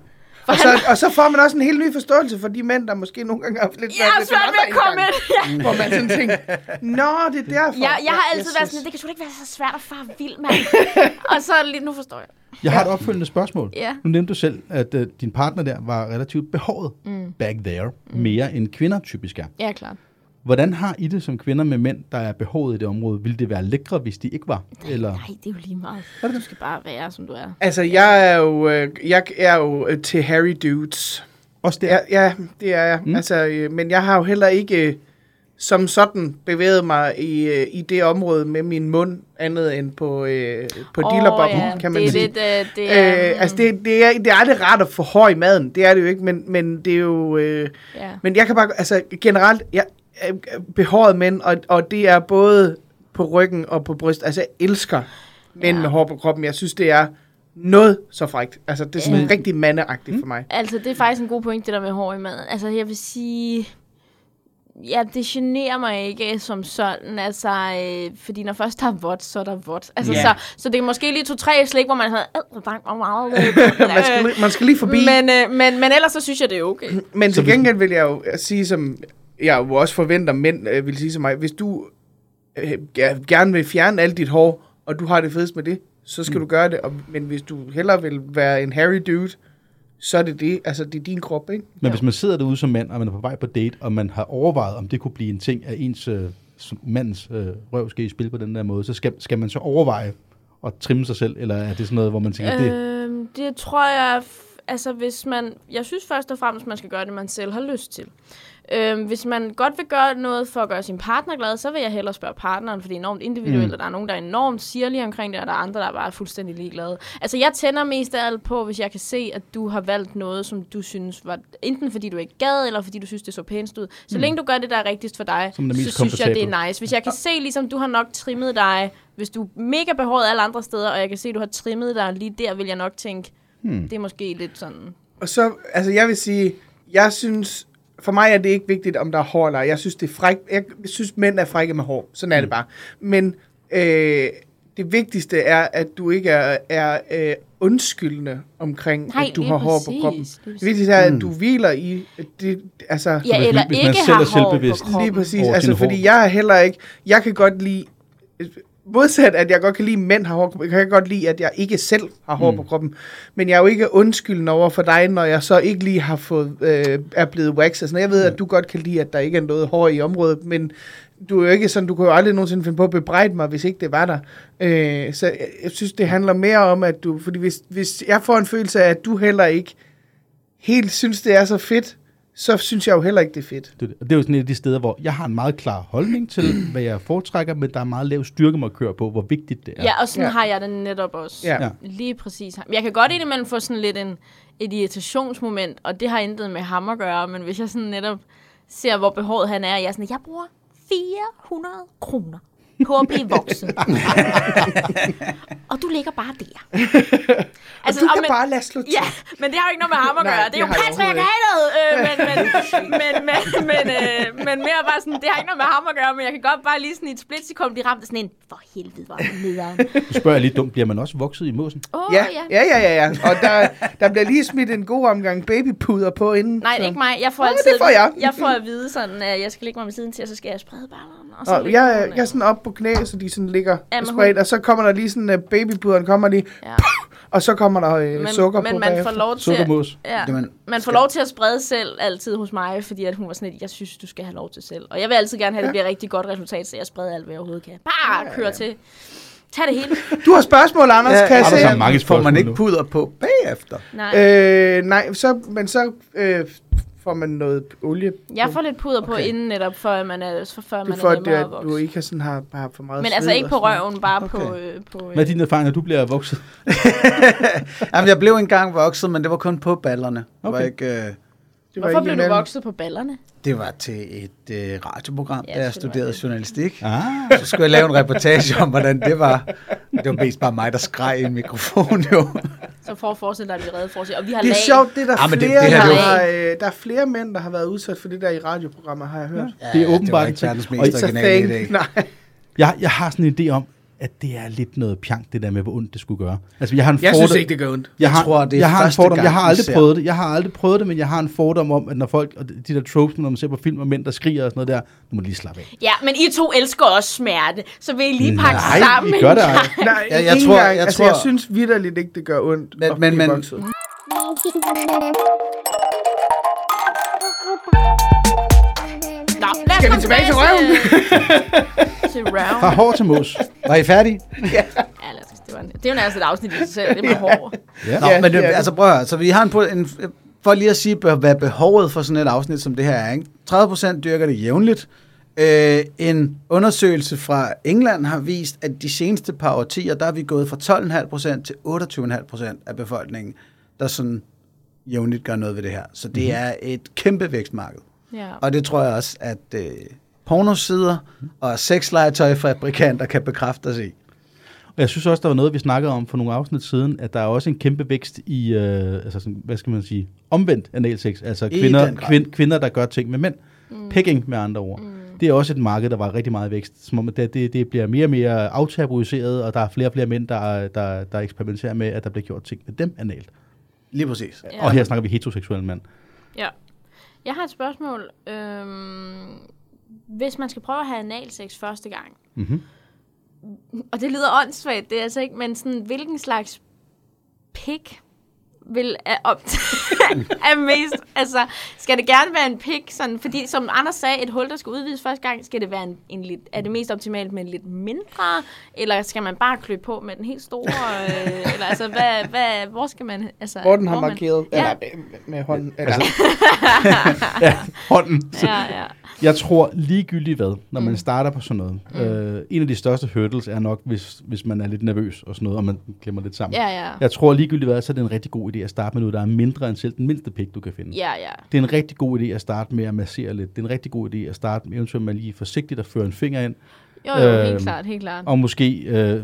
og, så, og så får man også en helt ny forståelse for de mænd, der måske nogle gange har haft lidt den svært ved at komme ind. Ja. Hvor man sådan tænker, nå, det er derfor. Jeg, jeg har altid jeg været synes- sådan, det kan sgu ikke være så svært at fare vild, mand. og så lige nu forstår jeg. Jeg har et opfølgende spørgsmål. Ja. Nu nævnte du selv, at uh, din partner der var relativt behåret mm. back there, mm. mere end kvinder typisk er. Ja, klart. Hvordan har I det som kvinder med mænd, der er behåret i det område? Ville det være lækre, hvis de ikke var? Eller? Nej, det er jo lige meget. Du skal bare være, som du er. Altså, jeg er jo, øh, jeg er jo øh, til Harry Dudes. Også der? Ja, ja det er jeg. Mm. Altså, øh, men jeg har jo heller ikke som sådan bevæget mig i, i det område med min mund, andet end på, øh, på Åh, dealerbobben, ja, kan man det er sige. Lidt, øh, det er, Øh, altså, det, det, er, det er aldrig rart at få hår i maden. Det er det jo ikke, men, men det er jo... Øh, ja. men jeg kan bare... Altså, generelt, jeg behåret mænd, og, og det er både på ryggen og på bryst. Altså, jeg elsker mænd Ja. med hår på kroppen. Jeg synes, det er noget så frækt. Altså, det er sådan Ja. rigtig mandeagtigt for mig. Altså, det er faktisk en god point, det der med hår i maden. Altså, jeg vil sige... Ja, det generer mig ikke som sådan, altså, øh, fordi når først der er vådt, så er der vådt. Altså, Ja. så, så det er måske lige to-tre slik, hvor man har, øh, meget, man, skal, lige- man skal lige forbi. men, øh, men, men ellers så synes jeg, det er okay. Men Så til gengæld vil jeg jo sige, som jeg jo også forventer, mænd øh, vil sige til mig, hvis du øh, ger- gerne vil fjerne alt dit hår, og du har det fedest med det, så skal mm. du gøre det. Og, men hvis du hellere vil være en Harry dude, så er det det. Altså, det er din krop, ikke? Men Jo. hvis man sidder derude som mand, og man er på vej på date, og man har overvejet, om det kunne blive en ting, at ens øh, som mandens øh, røv skal i spil på den der måde, så skal, skal man så overveje at trimme sig selv, eller er det sådan noget, hvor man tænker, det, Øhm, det tror jeg, altså hvis man, jeg synes først og fremmest, man skal gøre det, man selv har lyst til. Øhm, hvis man godt vil gøre noget for at gøre sin partner glad, så vil jeg hellere spørge partneren, for det er enormt individuelt, mm. og der er nogen, der er enormt sirlige omkring det, og der er andre, der er bare fuldstændig ligeglade. Altså, jeg tænder mest af alt på, hvis jeg kan se, at du har valgt noget, som du synes var, enten fordi du ikke gad, eller fordi du synes, det så pænest ud. Så mm. længe du gør det, der er rigtigst for dig, så synes jeg, det er nice. Hvis jeg kan se, ligesom du har nok trimmet dig, hvis du er mega behåret alle andre steder, og jeg kan se, at du har trimmet dig lige der, vil jeg nok tænke, hmm. det er måske lidt sådan... Og så, altså jeg vil sige, jeg synes, for mig er det ikke vigtigt, om der er hår eller ej. Jeg synes, det er fræk. Jeg synes, mænd er frække med hår. Sådan er det bare. Men øh, det vigtigste er, at du ikke er, er øh, undskyldende omkring, Nej, at du har hår på kroppen. Det vigtigste er, at du hviler i det, altså... Ja, hvis- eller hvis man ikke selv har er hår på selvbevidst. kroppen. Lige præcis. Altså, fordi hår. jeg er heller ikke... Jeg kan godt lide... Modsat, at jeg godt kan lide, at mænd har hår, kan jeg godt lide, at jeg ikke selv har hår mm. på kroppen. Men jeg er jo ikke undskyldende over for dig, når jeg så ikke lige har fået, øh, er blevet waxet. Sådan, jeg ved, at du godt kan lide, at der ikke er noget hår i området, men du er jo ikke sådan, du kan jo aldrig nogensinde finde på at bebrejde mig, hvis ikke det var der. Øh, så jeg, jeg synes, det handler mere om, at du... Fordi hvis, hvis jeg får en følelse af, at du heller ikke helt synes, det er så fedt, så synes jeg jo heller ikke, det er fedt. Det, er det. Og det er jo sådan et af de steder, hvor jeg har en meget klar holdning til, hvad jeg foretrækker, men der er meget lav styrkemarkør på, hvor vigtigt det er. Ja, og sådan Ja. har jeg det netop også. Ja. Lige præcis. Jeg kan godt indimellem få sådan lidt en, et irritationsmoment, og det har intet med ham at gøre, men hvis jeg sådan netop ser, hvor behåret han er, og jeg er sådan, jeg bruger 400 kroner på at blive voksen. og du ligger bare der. Altså, du og kan men- bare lade slå til. Ja, men det har jo ikke noget med ham at Nej, gøre. Det er det jo patriarkatet! Øh, men, men, men, men, men, øh, men mere bare sådan, det har ikke noget med ham at gøre, men jeg kan godt bare lige sådan i et splitsekund blive ramt af sådan en, for helvede, hvor er det nederen. Du spørger jeg lidt dumt, bliver man også vokset i måsen? Oh, Ja, ja. ja, ja, ja, ja. Og der, der bliver lige smidt en god omgang babypuder på inden. Nej, så. ikke mig. Jeg får Nå, altid, det får jeg. jeg får at vide sådan, at jeg skal ligge mig med siden til, og så skal jeg sprede ballerne. Og så Og jeg, hun, jeg er sådan op på knæ, så de sådan ligger Ja, ja, spredt, og så kommer der lige sådan, uh, babypuderen kommer lige, Ja. og så kommer der øh, Men, sukker men på man bagefter. får lov til, Sukkermås. ja, Jamen, man får lov til at sprede selv altid hos mig, fordi at hun var sådan lidt, jeg synes, du skal have lov til selv. Og jeg vil altid gerne have, at det bliver et rigtig godt resultat, så jeg spreder alt, hvad jeg overhovedet kan. Bare kør til. Tag det hele. Du har spørgsmål, Anders, Ja, kan jeg se? får man ikke puder på bagefter? Nej. Øh, nej, så, men så øh, får man noget olie. Jeg får lidt puder på Okay. inden netop, før man er, for før Du man får, er nemmere at at du vokse. ikke har, sådan, har, har for meget Men altså ikke på røven, bare på... Okay. Øh, på Hvad er dine erfaringer, når du bliver vokset? Jamen, jeg blev engang vokset, men det var kun på ballerne. Det var Okay. ikke... Øh, Det var Hvorfor ikke blev du vokset på ballerne? det var til et øh, radioprogram, Ja, da jeg det studerede det. journalistik. Ah, Så skulle jeg lave en reportage om, hvordan det var. Det var mest bare mig, der skreg i en mikrofon, jo. Så for at forestille dig, at vi er redde for sig. Og vi har Det er lag. sjovt, det er der, Ah, men det- flere, det her, der, har, øh, der er flere mænd, der har været udsat for det der i radioprogrammer, har jeg hørt. Det er Ja, åbenbart det var en ikke verdens mest originale idé. Nej. jeg, jeg har sådan en idé om, at det er lidt noget pjank, det der med, hvor ondt det skulle gøre. Altså, jeg har en Jeg fordom- synes ikke, det gør ondt. Jeg, har, Jeg tror, det er jeg har en første fordom. gang, Jeg har aldrig ser- prøvet det. Jeg har aldrig prøvet det, men jeg har en fordom om, at når folk, og de der tropes, når man ser på film og mænd, der skriger og sådan noget der, nu må lige slappe af. Ja, men I to elsker også smerte, så vil I lige pakke Nej, sammen. vi gør det ej. Nej, Jeg- jeg, tror- jeg jeg, altså, tror- jeg synes vidderligt ikke, det gør ondt Men- at men- men-. Nå, lad os Skal vi tilbage til til, til round. Fra hår til mos. Var I færdige? Ja, lad os, det, var, det er jo nærmest et afsnit i sig selv. Det er hård. Ja. Nå, Ja, men det, det det. altså prøv at høre, så vi har en, på- en for lige at sige, hvad behovet for sådan et afsnit som det her er. Ikke? 30% dyrker det jævnligt. Øh, en undersøgelse fra England har vist, at de seneste par årtier, der er vi gået fra 12,5% til 28,5% af befolkningen, der sådan jævnligt gør noget ved det her. Så det Mhm. er et kæmpe vækstmarked. Ja. Og det tror jeg også, at øh, pornosider og sexlegetøjfabrikanter kan bekræfte os i. Og jeg synes også, der var noget, vi snakkede om for nogle afsnit siden, at der er også en kæmpe vækst i, øh, altså sådan, hvad skal man sige, omvendt analsex. Altså I kvinder, kvind, kvinder, der gør ting med mænd. Mm. Pegging med andre ord. Mm. Det er også et marked, der var rigtig meget vækst. Som om det, det, det bliver mere og mere aftabuiseret, og der er flere og flere mænd, der, der, der eksperimenterer med, at der bliver gjort ting med dem analt. Lige præcis. Ja. Og her snakker vi heteroseksuelle mænd. ja. Jeg har et spørgsmål. Øhm, hvis man skal prøve at have analsex første gang, Mm-hmm. og det lyder åndssvagt, det er altså ikke, men sådan, hvilken slags pik vil er, op, er mest, altså, skal det gerne være en pik, sådan, fordi som Anders sagde, et hul, der skal udvides første gang, skal det være en, en lidt, er det mest optimalt med en lidt mindre, eller skal man bare klø på med den helt store, øh, eller altså, hvad, hvad, hvor skal man, altså, Hvor den har man- markeret, Ja, eller med, med hånden. Eller, ja, hånden. Så ja, ja. Jeg tror ligegyldigt hvad, når man starter på sådan noget. Mm. Øh, en af de største hurdles er nok, hvis, hvis man er lidt nervøs og sådan noget, og man glemmer lidt sammen. Ja, ja. Jeg tror ligegyldigt hvad, så er det en rigtig god idé at starte med noget, der er mindre end selv den mindste pik, du kan finde. Ja, ja. Det er en rigtig god idé at starte med at massere lidt. Det er en rigtig god idé at starte med eventuelt med lige forsigtigt at føre en finger ind, Jo, jo, helt Øhm, klart, helt klart. og måske øh,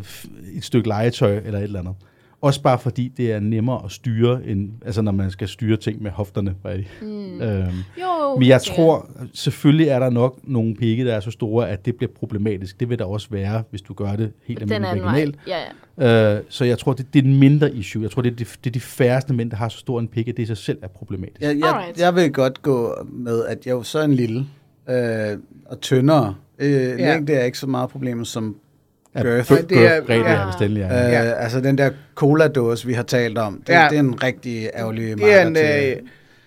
et stykke legetøj eller et eller andet. Også bare fordi det er nemmere at styre, end, altså når man skal styre ting med hofterne. Right? Mm. Øhm, Jo, men jeg tror, selvfølgelig er der nok nogle pigge, der er så store, at det bliver problematisk. Det vil der også være, hvis du gør det helt almindeligt vaginalt. Ja, ja. Øh, så jeg tror, det, det er en mindre issue. Jeg tror, det er de, det er de færreste mænd, der har så stor en pik, at det i sig selv er problematisk. Jeg, jeg, Alright. jeg vil godt gå med, at jeg er jo så en lille øh, og tyndere. Øh, Ja. Længde er ikke så meget problem som Ja, girth. girth, Nej, det er- girth, Ja. er bestemt, ja. Øh, Ja. Altså den der cola-dåse, vi har talt om, det, Ja. det er en rigtig ærgerlig det, er en, øh,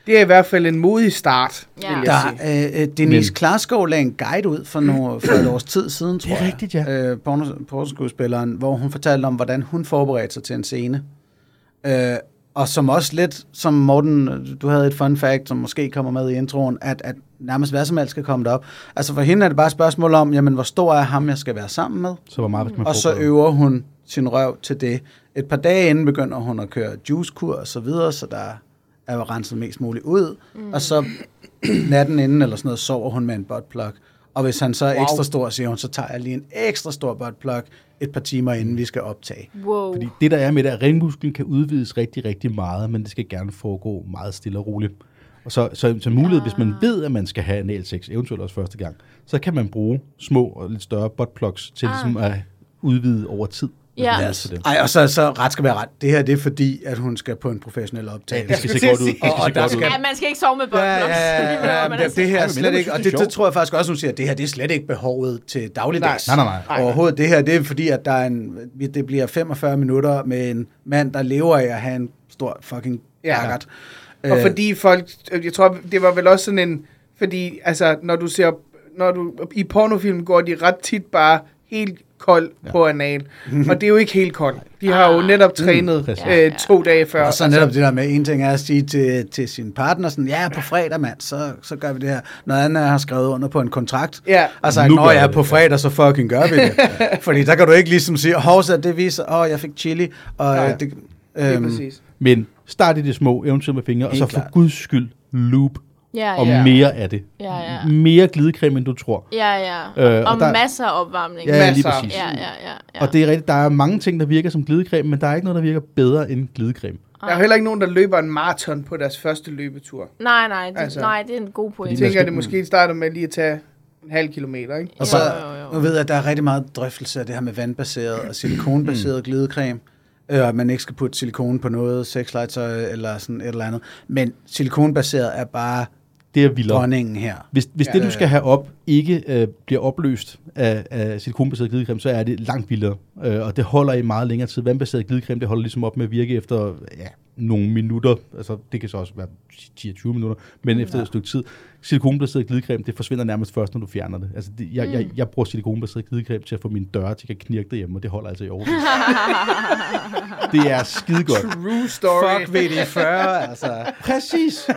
det er i hvert fald en modig start, Ja. vil jeg Der, sige. øh, øh, Denise Men- Klarskov lagde en guide ud for, nogle, for et års tid siden, tror er jeg. rigtigt, ja. Øh, porno- pornoskuespilleren, hvor hun fortalte om, hvordan hun forberedte sig til en scene. Øh, og som også lidt, som Morten, du havde et fun fact, som måske kommer med i introen, at, at nærmest hvad som helst skal komme derop. Altså for hende er det bare et spørgsmål om, jamen hvor stor er ham, jeg skal være sammen med? Så hvor meget skal man Og så øver hun sin røv til det. Et par dage inden begynder hun at køre juicekur og så videre, så der er jo renset mest muligt ud. Mm. Og så natten inden eller sådan noget, sover hun med en buttplug. Og hvis han så er Wow. ekstra stor, siger hun, så tager jeg lige en ekstra stor buttplug et par timer inden vi skal optage. Wow. Fordi det, der er med det, at ringmusklen kan udvides rigtig, rigtig meget, men det skal gerne foregå meget stille og roligt. Og så, så, så mulighed, hvis man ved, at man skal have analsex, eventuelt også første gang, så kan man bruge små og lidt større buttplugs til Ah. ligesom at udvide over tid. Ja. til det. Ej, og så, så ret skal være ret. Det her, det er fordi, at hun skal på en professionel optagelse. Det skal se godt ud. Det skal se Og der skal- Ja, man skal ikke sove med Ja, buttplugs. ja, ja, man ja, altså det her er slet ikke, og det, det tror jeg faktisk også, hun siger, at det her det er slet ikke behovet til dagligdags. Nej, nej, nej. Overhovedet, det her det er fordi, at der er en, det bliver 45 minutter med en mand, der lever af at have en stor fucking Ja. Og fordi folk, jeg tror, det var vel også sådan en, fordi altså, når du ser, når du, i pornofilm går de ret tit bare helt kold ja. på anal. Og det er jo ikke helt koldt. De har jo Ah. netop trænet præcis. øh, to dage før. Og så netop det der med, en ting er at sige til, til sin partner, sådan, ja, på fredag, mand, så, så gør vi det her. Noget andet er at have skrevet under på en kontrakt. Ja. Altså, Nu når jeg er det, på fredag, så fucking gør vi det. Fordi der kan du ikke ligesom sige, hov, så det viser, åh, jeg fik chili, og Ja, ja, ja. det... Øhm, præcis. Men start i det små, eventuelt med fingre, og så for klart. guds skyld loop Ja, og ja. mere af det. Ja, ja. Mere glidecreme, end du tror. Ja, ja. Øh, og og der- masser af opvarmning. Ja, lige Masser. præcis. ja, ja, ja, ja. Og det er rigtigt, der er mange ting, der virker som glidecreme, men der er ikke noget, der virker bedre end glidecreme. Der er jo heller ikke nogen, der løber en maraton på deres første løbetur. Nej, nej, det, Altså. nej, det er en god Jeg pointe. man tænker, at det måske starter med lige at tage en halv kilometer, ikke? Og så, Jo, jo, jo. nu ved jeg, at der er rigtig meget drøftelse af det her med vandbaseret og silikonbaseret glidecreme. Øh, og at man ikke skal putte silikon på noget, sexlegetøj eller sådan et eller andet. Men silikonbaseret er bare Det er vildere. dronningen her. Hvis, hvis Ja. det, du skal have op, ikke øh, bliver opløst af, af silikonbaseret glidecreme, så er det langt vildere. Øh, og det holder i meget længere tid. Vandbaseret glidecreme, det holder ligesom op med at virke efter ja, nogle minutter. Altså, det kan så også være 10-20 minutter, men efter et stykke tid. Silikonbaseret glidecreme, det forsvinder nærmest først, når du fjerner det. Altså, det, jeg, jeg, jeg bruger silikonbaseret glidecreme til at få mine døre til at knirke derhjemme, og det holder altså i år. det er skide godt. True story. Fuck VD40, altså. Præcis.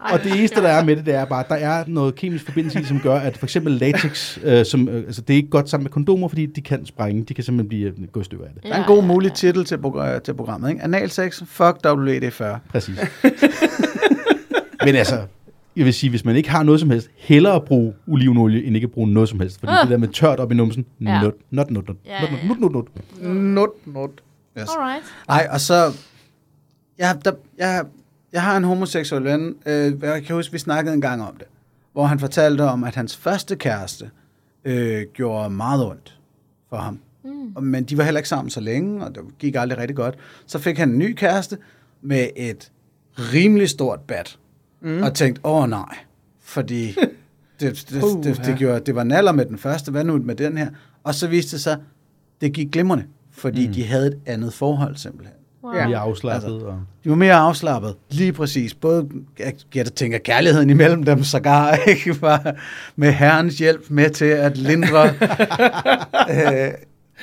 Og det eneste, der er med det, det er bare, at der er noget kemisk forbindelse i, som gør, at for eksempel latex, øh, som, øh, altså det er ikke godt sammen med kondomer, fordi de kan sprænge. De kan simpelthen blive øh, gå i stykker af det. Der er en god mulig titel til, progr- til programmet, ikke? Analsex, fuck WD40. Præcis. Men altså, jeg vil sige, hvis man ikke har noget som helst, hellere bruge olivenolie, end ikke at bruge noget som helst. Fordi Ah. det der med tørt op i numsen, Ja. not, not, not, not, Ja, not, not, not, not, not. Not, not. Yes. Alright. Nej, og så... Jeg, der, jeg, jeg har en homoseksuel ven, øh, jeg kan huske, vi snakkede en gang om det, hvor han fortalte om, at hans første kæreste øh, gjorde meget ondt for ham. Mm. Men de var heller ikke sammen så længe, og det gik aldrig rigtig godt. Så fik han en ny kæreste med et rimelig stort bat, mm. og tænkte, åh nej, fordi det, det, Puh, det, det, gjorde, det var naller med den første, hvad nu med den her? Og så viste det sig, det gik glimrende, fordi mm. de havde et andet forhold simpelthen. Wow. Ja. Mere afslappet. Altså. Og... De var mere afslappet, lige præcis. Både, jeg, jeg tænker, kærligheden imellem dem sågar, ikke? Var med herrens hjælp med til at lindre. øh,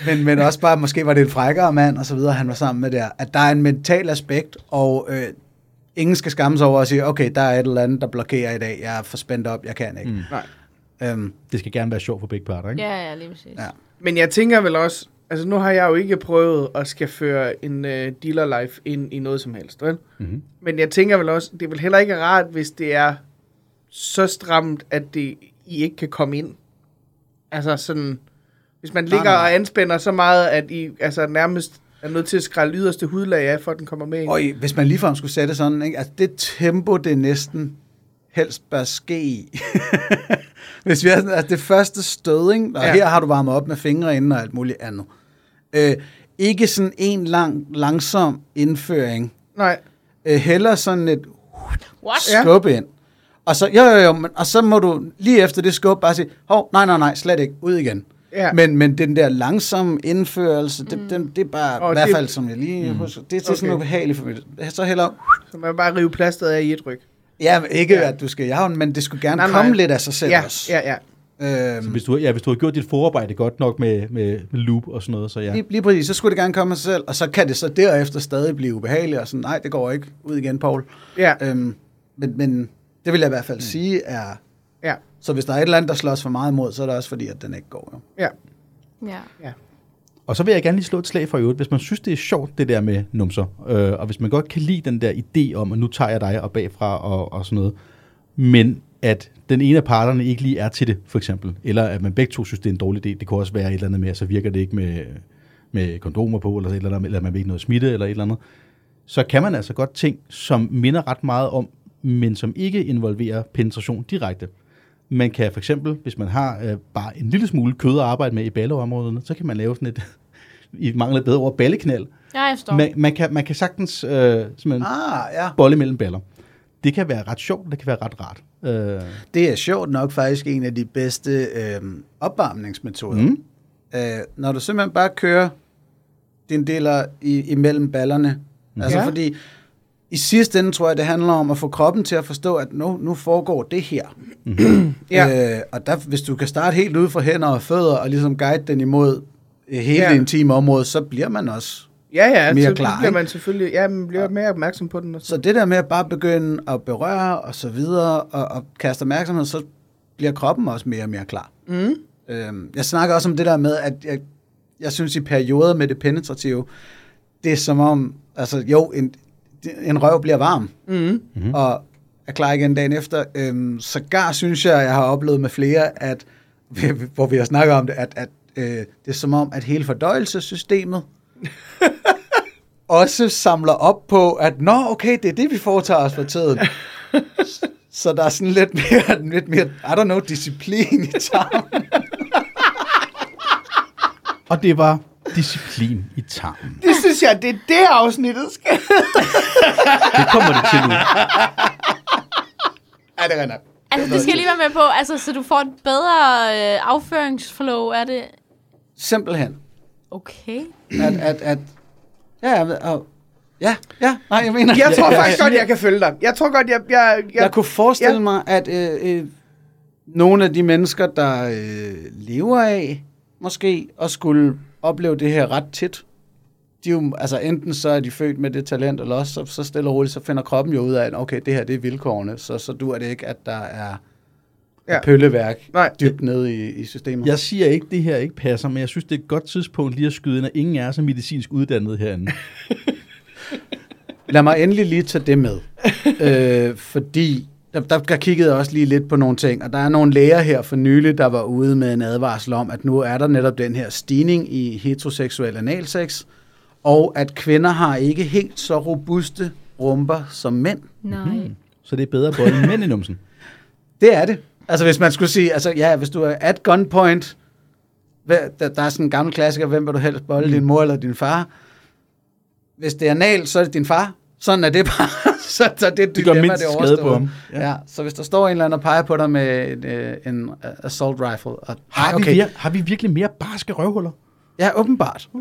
men, men også bare, måske var det en frækkere mand, og så videre, han var sammen med der. At der er en mental aspekt, og øh, ingen skal skamme sig over at sige, okay, der er et eller andet, der blokerer i dag. Jeg er for spændt op, jeg kan ikke. Mm. Nej. Øhm, Det skal gerne være sjovt for begge parter, ikke? Ja, ja, lige præcis. Ja. Men jeg tænker vel også, altså nu har jeg jo ikke prøvet at skal føre en uh, dealer life ind i noget som helst, vel? Mm-hmm. Men jeg tænker vel også, det er vel heller ikke rart, hvis det er så stramt, at det, I ikke kan komme ind. Altså sådan, hvis man ligger nej, nej. og anspænder så meget, at I altså nærmest er nødt til at skrælle yderste hudlag af, for at den kommer med ind. Og hvis man ligefrem skulle sætte sådan, ikke? Altså det tempo, det næsten helst bør ske i. hvis vi har sådan, altså det første stød, ikke? og Ja. her har du varmet op med fingre inden og alt muligt andet. Øh, ikke sådan en lang, langsom indføring. Nej, Øh, heller sådan et What? Ja. skub ind. Og så, jo, jo, jo, men, og så må du lige efter det skub bare sige, hov, nej, nej, nej, slet ikke, ud igen. Ja. Men, men den der langsomme indførelse, det, den, det er bare, Og i hvert det- fald som jeg lige mm. husker, det er til Okay. sådan noget behageligt for mig. Så heller, så man bare rive plasteret af i et ryg. Ja, men ikke Ja. ja. at du skal den, men det skulle gerne Nej, nej, nej. komme lidt af sig selv Ja, også. ja, ja. Øhm, Hvis du, ja, hvis du har gjort dit forarbejde godt nok med, med, med loop og sådan noget, så ja. lige, lige præcis, så skulle det gerne komme af sig selv, og så kan det så derefter stadig blive ubehageligt, og sådan, nej, det går ikke, ud igen, Paul. Ja, Øhm, men, men det vil jeg i hvert fald mm. sige er, ja, så hvis der er et eller andet, der slås for meget imod, så er det også fordi, at den ikke går. Jo. ja. Ja. Og så vil jeg gerne lige slå et slag for i øvrigt, hvis man synes, det er sjovt, det der med numser, øh, og hvis man godt kan lide den der idé om, at nu tager jeg dig og bagfra og, og sådan noget, men at den ene af parterne ikke lige er til det, for eksempel, eller at man begge to synes, det er en dårlig idé, det kunne også være et eller andet med, at så virker det ikke med, med kondomer på, eller, et eller, andet, eller man vil ikke noget smitte, eller et eller andet, så kan man altså godt ting, som minder ret meget om, men som ikke involverer penetration direkte. Man kan for eksempel, hvis man har øh, bare en lille smule kød at arbejde med i balleområderne, så kan man lave sådan et, i mangler bedre ord, balleknæl. Ja, jeg forstår. Man, man, kan, man kan sagtens øh, simpelthen Ah, ja. bolle mellem baller. Det kan være ret sjovt, det kan være ret rart. Øh, Det er sjovt nok faktisk en af de bedste øhm, opvarmningsmetoder. Mm. Øh, når du simpelthen bare kører din deler i, imellem ballerne. Mm. Altså Ja. fordi, i sidste ende tror jeg, det handler om at få kroppen til at forstå, at nu, nu foregår det her. Ja. Øh, og der, hvis du kan starte helt ude for hænder og fødder, og ligesom guide den imod øh, hele Ja. det intime område, så bliver man også. Ja, ja, Mere klar, bliver man selvfølgelig, ja, man bliver mere opmærksom på den. Og så. Så det der med at bare begynde at berøre og så videre, og, og kaste opmærksomhed, så bliver kroppen også mere og mere klar. Mm. Øhm, jeg snakker også om det der med, at jeg, jeg synes i perioder med det penetrative, det er som om, altså jo, en, en røv bliver varm, Mm. mm-hmm. og er klar igen dagen efter. Øhm, sågar synes jeg, jeg har oplevet med flere, at, hvor vi har snakket om det, at, at øh, det er som om, at hele fordøjelsessystemet også samler op på, at nå, okay, det er det, vi foretager os for tiden. Så der er sådan lidt mere, lidt mere I don't know, disciplin i tarmen. og det var disciplin i tarmen. Det synes jeg, det er det afsnittet skal. Det kommer det til nu. Ja, det er nok. Altså, det skal jeg lige være med på, altså, så du får et bedre øh, afføringsflow af det. Simpelthen. Okay. At, at, at, ja, ja, og, ja, ja, nej, jeg mener... Jeg tror faktisk godt, jeg kan følge dig. Jeg tror godt, jeg... jeg, jeg, jeg, jeg kunne forestille ja. mig, at øh, øh, nogle af de mennesker, der øh, lever af, måske, og skulle opleve det her ret tit, de er jo, altså enten så er de født med det talent, eller også så, så stille og roligt, så finder kroppen jo ud af, at okay, det her det er vilkårene, så, så dur det ikke, at der er Ja. pølleværk Nej. dybt nede i, i systemet. Jeg siger ikke, det her ikke passer, men jeg synes, det er et godt tidspunkt lige at skyde ind, at ingen er så medicinsk uddannet herinde. Lad mig endelig lige tage det med. øh, fordi der, der, der kiggede jeg også lige lidt på nogle ting, og der er nogle læger her for nylig, der var ude med en advarsel om, at nu er der netop den her stigning i heteroseksuel analsex, og at kvinder har ikke helt så robuste rumper som mænd. Nej. Hmm. Så det er bedre både end mænd i numsen. Det er det. Altså hvis man skulle sige, altså ja, hvis du er at gunpoint, der, der er sådan en gammel klassiker, hvem vil du helst bolde, mm. din mor eller din far? Hvis det er anal, så er det din far. Sådan er det bare. så, så det, Det gør dilemma, mindst det skade på ham. Ja. ja. så hvis der står en eller anden og peger på dig med en, øh, en assault rifle, og, Har, okay. vi, vir- har vi virkelig mere barske røvhuller? Ja, åbenbart.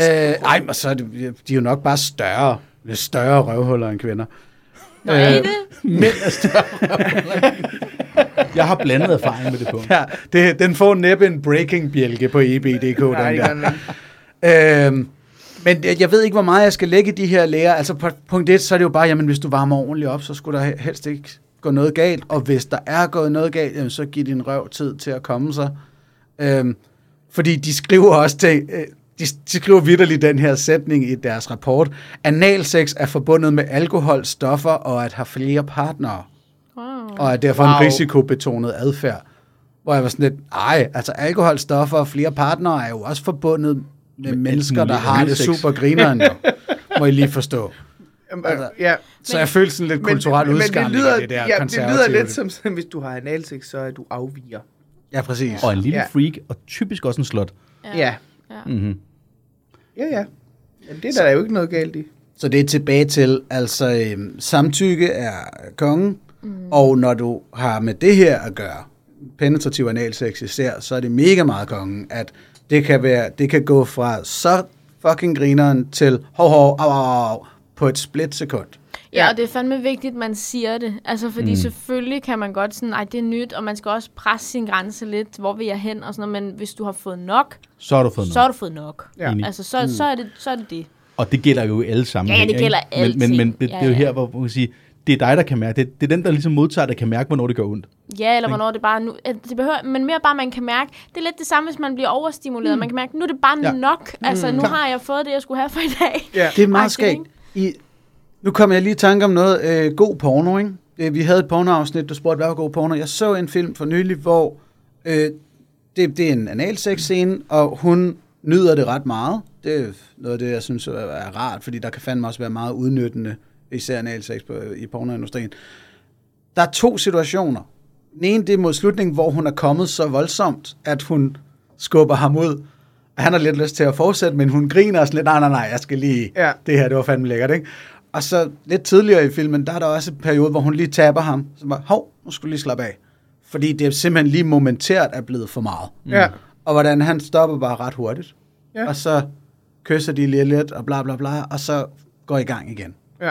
øh, ej, men så er det, de er jo nok bare større. Er større røvhuller end kvinder. Nå, er I det? Mænd er større. jeg har blandet erfaring med det punkt. Ja, det, den får næppe en breaking-bjælke på EB.dk, Nej, den der. Øhm, men jeg jeg ved ikke, hvor meget jeg skal lægge i de her læger. Altså på punkt 1, så er det jo bare, jamen hvis du varmer ordentligt op, så skulle der he- helst ikke gå noget galt. Og hvis der er gået noget galt, jamen, så giv din røv tid til at komme sig. Øhm, fordi de skriver også til, øh, de, de skriver vidderligt den her sætning i deres rapport. Analsex er forbundet med alkohol, stoffer og at have flere partnere. Wow. Og er derfor Wow. en risikobetonet adfærd. Hvor jeg var sådan lidt, ej, altså alkohol, stoffer og flere partnere er jo også forbundet med, mennesker, der har det super grineren jo. Må I lige forstå. Jamen, Altså, ja. Så jeg følte sådan lidt kulturelt udskamning lyder, af det der ja, det lyder lidt som, sådan, hvis du har analsex, så er du afviger. Ja, præcis. Og en lille Ja. freak, og typisk også en slot. Ja. Ja, ja. Mm-hmm. ja. ja. Men det er der jo ikke noget galt i. Så det er tilbage til, altså øhm, samtykke er kongen, mm. og når du har med det her at gøre, penetrativ analsex især, så er det mega meget kongen, at det kan, være, det kan gå fra så fucking grineren til hov, hov, au, au, au, på et split sekund. Ja, og det er fandme vigtigt, at man siger det. Altså, fordi mm. selvfølgelig kan man godt sådan, ej, det er nyt, og man skal også presse sin grænse lidt, hvor vil jeg hen og sådan noget, men hvis du har fået nok, Så har du fået så noget. har du fået nok. Ja. Altså, så, mm. så, er det, så er det det. Og det gælder jo alle sammenhænge. Ja, det gælder ikke? Men, men, men det, Ja, det er jo ja. her, hvor man kan sige, det er dig, der kan mærke. Det, det er den, der ligesom modtager, der kan mærke, hvornår det gør ondt. Ja, eller hvornår det bare nu... Det behøver, men mere bare, man kan mærke... Det er lidt det samme, hvis man bliver overstimuleret. Mm. Man kan mærke, nu er det bare Ja. nok. Altså, nu Klar. har jeg fået det, jeg skulle have for i dag. Ja. Det er meget skægt. I, nu kom jeg lige i tanke om noget. Øh, god porno, ikke? Øh, Vi havde et pornoafsnit, du spurgte, hvad var god porno? Jeg så en film for nylig, hvor øh, det, det er en analsex-scene, og hun nyder det ret meget. Det er noget af det, jeg synes er, er rart, fordi der kan fandme også være meget udnyttende, især analsex på, i pornoindustrien. Der er to situationer. Den ene, det er mod slutningen, hvor hun er kommet så voldsomt, at hun skubber ham ud. Og han har lidt lyst til at fortsætte, men hun griner sådan lidt, nej, nej, nej, jeg skal lige, Ja. det her, det var fandme lækkert, ikke? Og så lidt tidligere i filmen, der er der også en periode, hvor hun lige taber ham. Så bare, hov, nu skal du lige slappe af. Fordi det er simpelthen lige momentært er blevet for meget. Ja. Og hvordan han stopper bare ret hurtigt. Ja. Og så kysser de lige lidt, og bla bla bla, og så går i gang igen. Ja.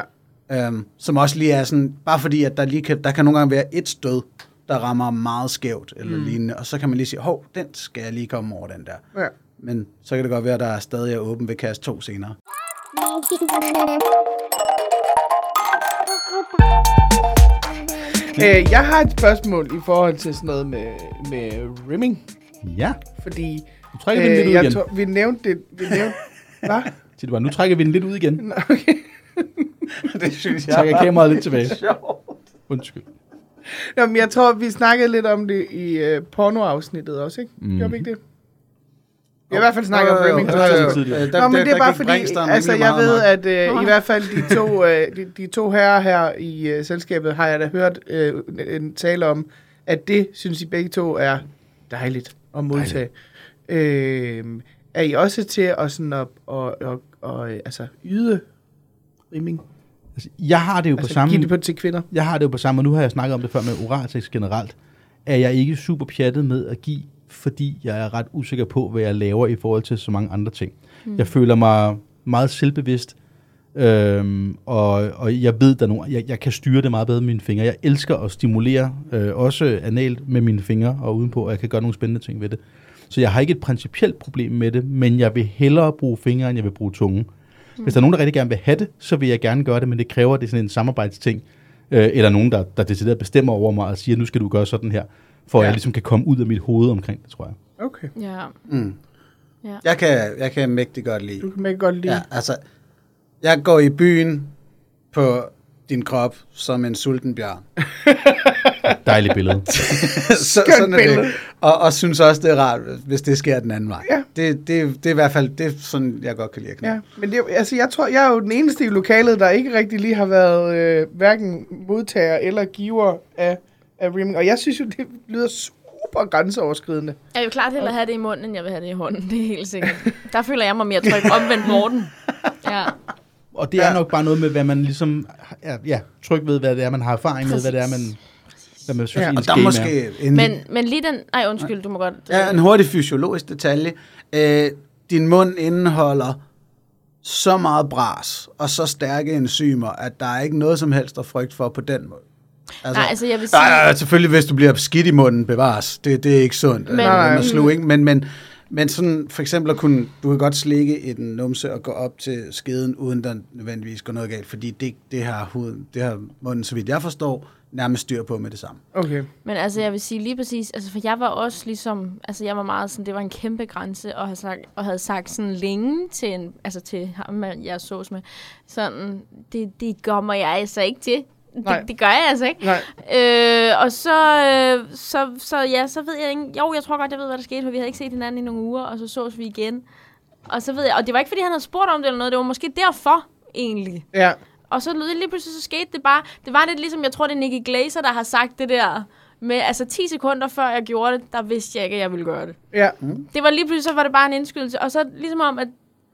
Øhm, som også lige er sådan, bare fordi, at der, lige kan, der kan nogle gange være et stød, der rammer meget skævt, eller mm. lignende, og så kan man lige sige, hov, den skal jeg lige komme over, den der. ja. Men så kan det godt være, at der er stadig er åben ved kast 2 senere. Øh, jeg har et spørgsmål i forhold til sådan noget med, med rimming. Ja. Fordi Nu trækker vi den lidt ud jeg igen. tror, vi nævnte det. Vi nævnte, hvad? Sig det bare, nu trækker vi den lidt ud igen. Nå, Okay. det synes Trækker kameraet lidt tilbage. Undskyld. Nå, men jeg tror, vi snakkede lidt om det i uh, pornoafsnittet også, ikke? Mm. Gjorde vi ikke det? Vi har i hvert fald snakket om jo, jeg. jo. tidligere. Nå, men det er bare fordi, altså jeg ved, at øh, i hvert fald de to, øh, de, de to herrer her i øh, selskabet, har jeg da hørt øh, en tale om, at det, synes I begge to, er dejligt at modtage. Øh, er I også til at, sådan at, at, at, at, at altså, yde rimming? Altså, jeg har det jo på Altså samme... give det på til kvinder? Jeg har det jo på samme, og nu har jeg snakket om det før med oralsex generelt, er jeg ikke super pjattet med at give, fordi jeg er ret usikker på, hvad jeg laver i forhold til så mange andre ting. Mm. Jeg føler mig meget selvbevidst, øhm, og, og jeg ved, der er nogle, jeg, jeg kan styre det meget bedre med mine fingre. Jeg elsker at stimulere, øh, også analt med mine fingre og udenpå, og jeg kan gøre nogle spændende ting ved det. Så jeg har ikke et principielt problem med det, men jeg vil hellere bruge fingre, end jeg vil bruge tunge. Mm. Hvis der er nogen, der rigtig gerne vil have det, så vil jeg gerne gøre det, men det kræver, at det er sådan en samarbejdsting, øh, eller nogen, der, der decideret bestemmer over mig og siger, nu skal du gøre sådan her, for ja. at jeg ligesom kan komme ud af mit hoved omkring det, tror jeg. Okay. Ja. Mm. Ja. Jeg kan, jeg kan mægtig godt lide. Du kan mega godt lide. Ja, altså, jeg går i byen på din krop som en sulten bjørn. Dejligt billede. så, Skønt sådan er det. billede. Og, og synes også, det er rart, hvis det sker den anden vej. Ja. Det, det, det er i hvert fald det er sådan, jeg godt kan lide at. Ja, men det, altså, jeg tror, jeg er jo den eneste i lokalet, der ikke rigtig lige har været øh, hverken modtager eller giver af, af rimming. Og jeg synes jo, det lyder super grænseoverskridende. Jeg er jo klart hellere have det i munden, end jeg vil have det i hånden. Det er helt sikkert. Der føler jeg mig mere tryg omvendt Morten. Ja. Og det er nok bare noget med, hvad man ligesom er ja, tryg ved, hvad det er, man har erfaring med, hvad det er, man... hvad man synes, Ja, ja, Og der er måske en, Men, men lige den... Nej, undskyld, du må godt... ja, en hurtig fysiologisk detalje. Øh, din mund indeholder så meget bras og så stærke enzymer, at der er ikke noget som helst at frygte for på den måde. Nej, altså jeg vil sige... Nej, nej, selvfølgelig, hvis du bliver skidt i munden, bevares. Det, det er ikke sundt. Men- Men, Nej. at sluge, ikke? Men, men, men sådan, for eksempel at kunne, du kan godt slikke i den numse og gå op til skeden, uden der nødvendigvis går noget galt, fordi det, det har huden, det har munden, så vidt jeg forstår, nærmest styr på med det samme. Okay. Men altså, jeg vil sige lige præcis, altså, for jeg var også ligesom, altså, jeg var meget sådan, det var en kæmpe grænse, og havde sagt, og havde sagt sådan længe til, en, altså, til ham, jeg sås med, sådan, det, det kommer jeg altså ikke til. Nej. Det, det gør jeg altså ikke. Nej. Øh, og så, øh, så, så, ja, så ved jeg ikke, jo, jeg tror godt, jeg ved, hvad der skete, for vi havde ikke set hinanden i nogle uger, og så sås vi igen. Og så ved jeg, og det var ikke, fordi han havde spurgt om det eller noget, det var måske derfor, egentlig. Ja. Og så lige pludselig så skete det bare, det var lidt ligesom, jeg tror, det er Nicky Glazer, der har sagt det der, med altså 10 sekunder før jeg gjorde det, der vidste jeg ikke, at jeg ville gøre det. Ja. Det var lige pludselig, så var det bare en indskydelse, og så ligesom om, at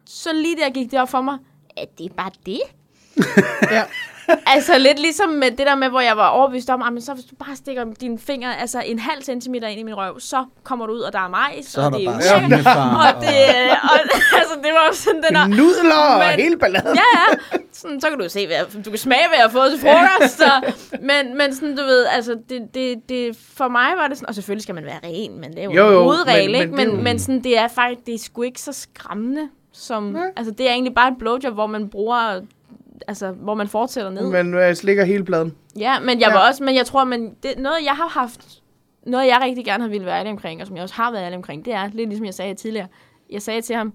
så lige der gik det op for mig, at det er bare det. Ja. altså lidt ligesom med det der med, hvor jeg var overbevist om, at så hvis du bare stikker dine fingre altså en halv centimeter ind i min røv, så kommer du ud, og der er majs, Så er og det er bare ulækkert. Og det, og, altså, det var sådan den der, Nudler og Men- hele balladen. ja, ja. Sådan, så kan du se, hvad jeg, du kan smage, hvad jeg har fået til frokost. Så, men, men sådan, du ved, altså, det, det, det, for mig var det sådan, og selvfølgelig skal man være ren, men det er jo, Jo, jo, hovedregel, men- ikke? men det er Men, men sådan, det er faktisk, det er sgu ikke så skræmmende, som, Nej. altså, det er egentlig bare et blowjob, hvor man bruger, altså, hvor man fortsætter ned. Man øh, slikker hele pladen. Ja, men jeg Ja. var også, men jeg tror, men det, noget jeg har haft, noget jeg rigtig gerne har ville være ærlig omkring, og som jeg også har været ærlig omkring, det er, lidt ligesom jeg sagde tidligere, jeg sagde til ham,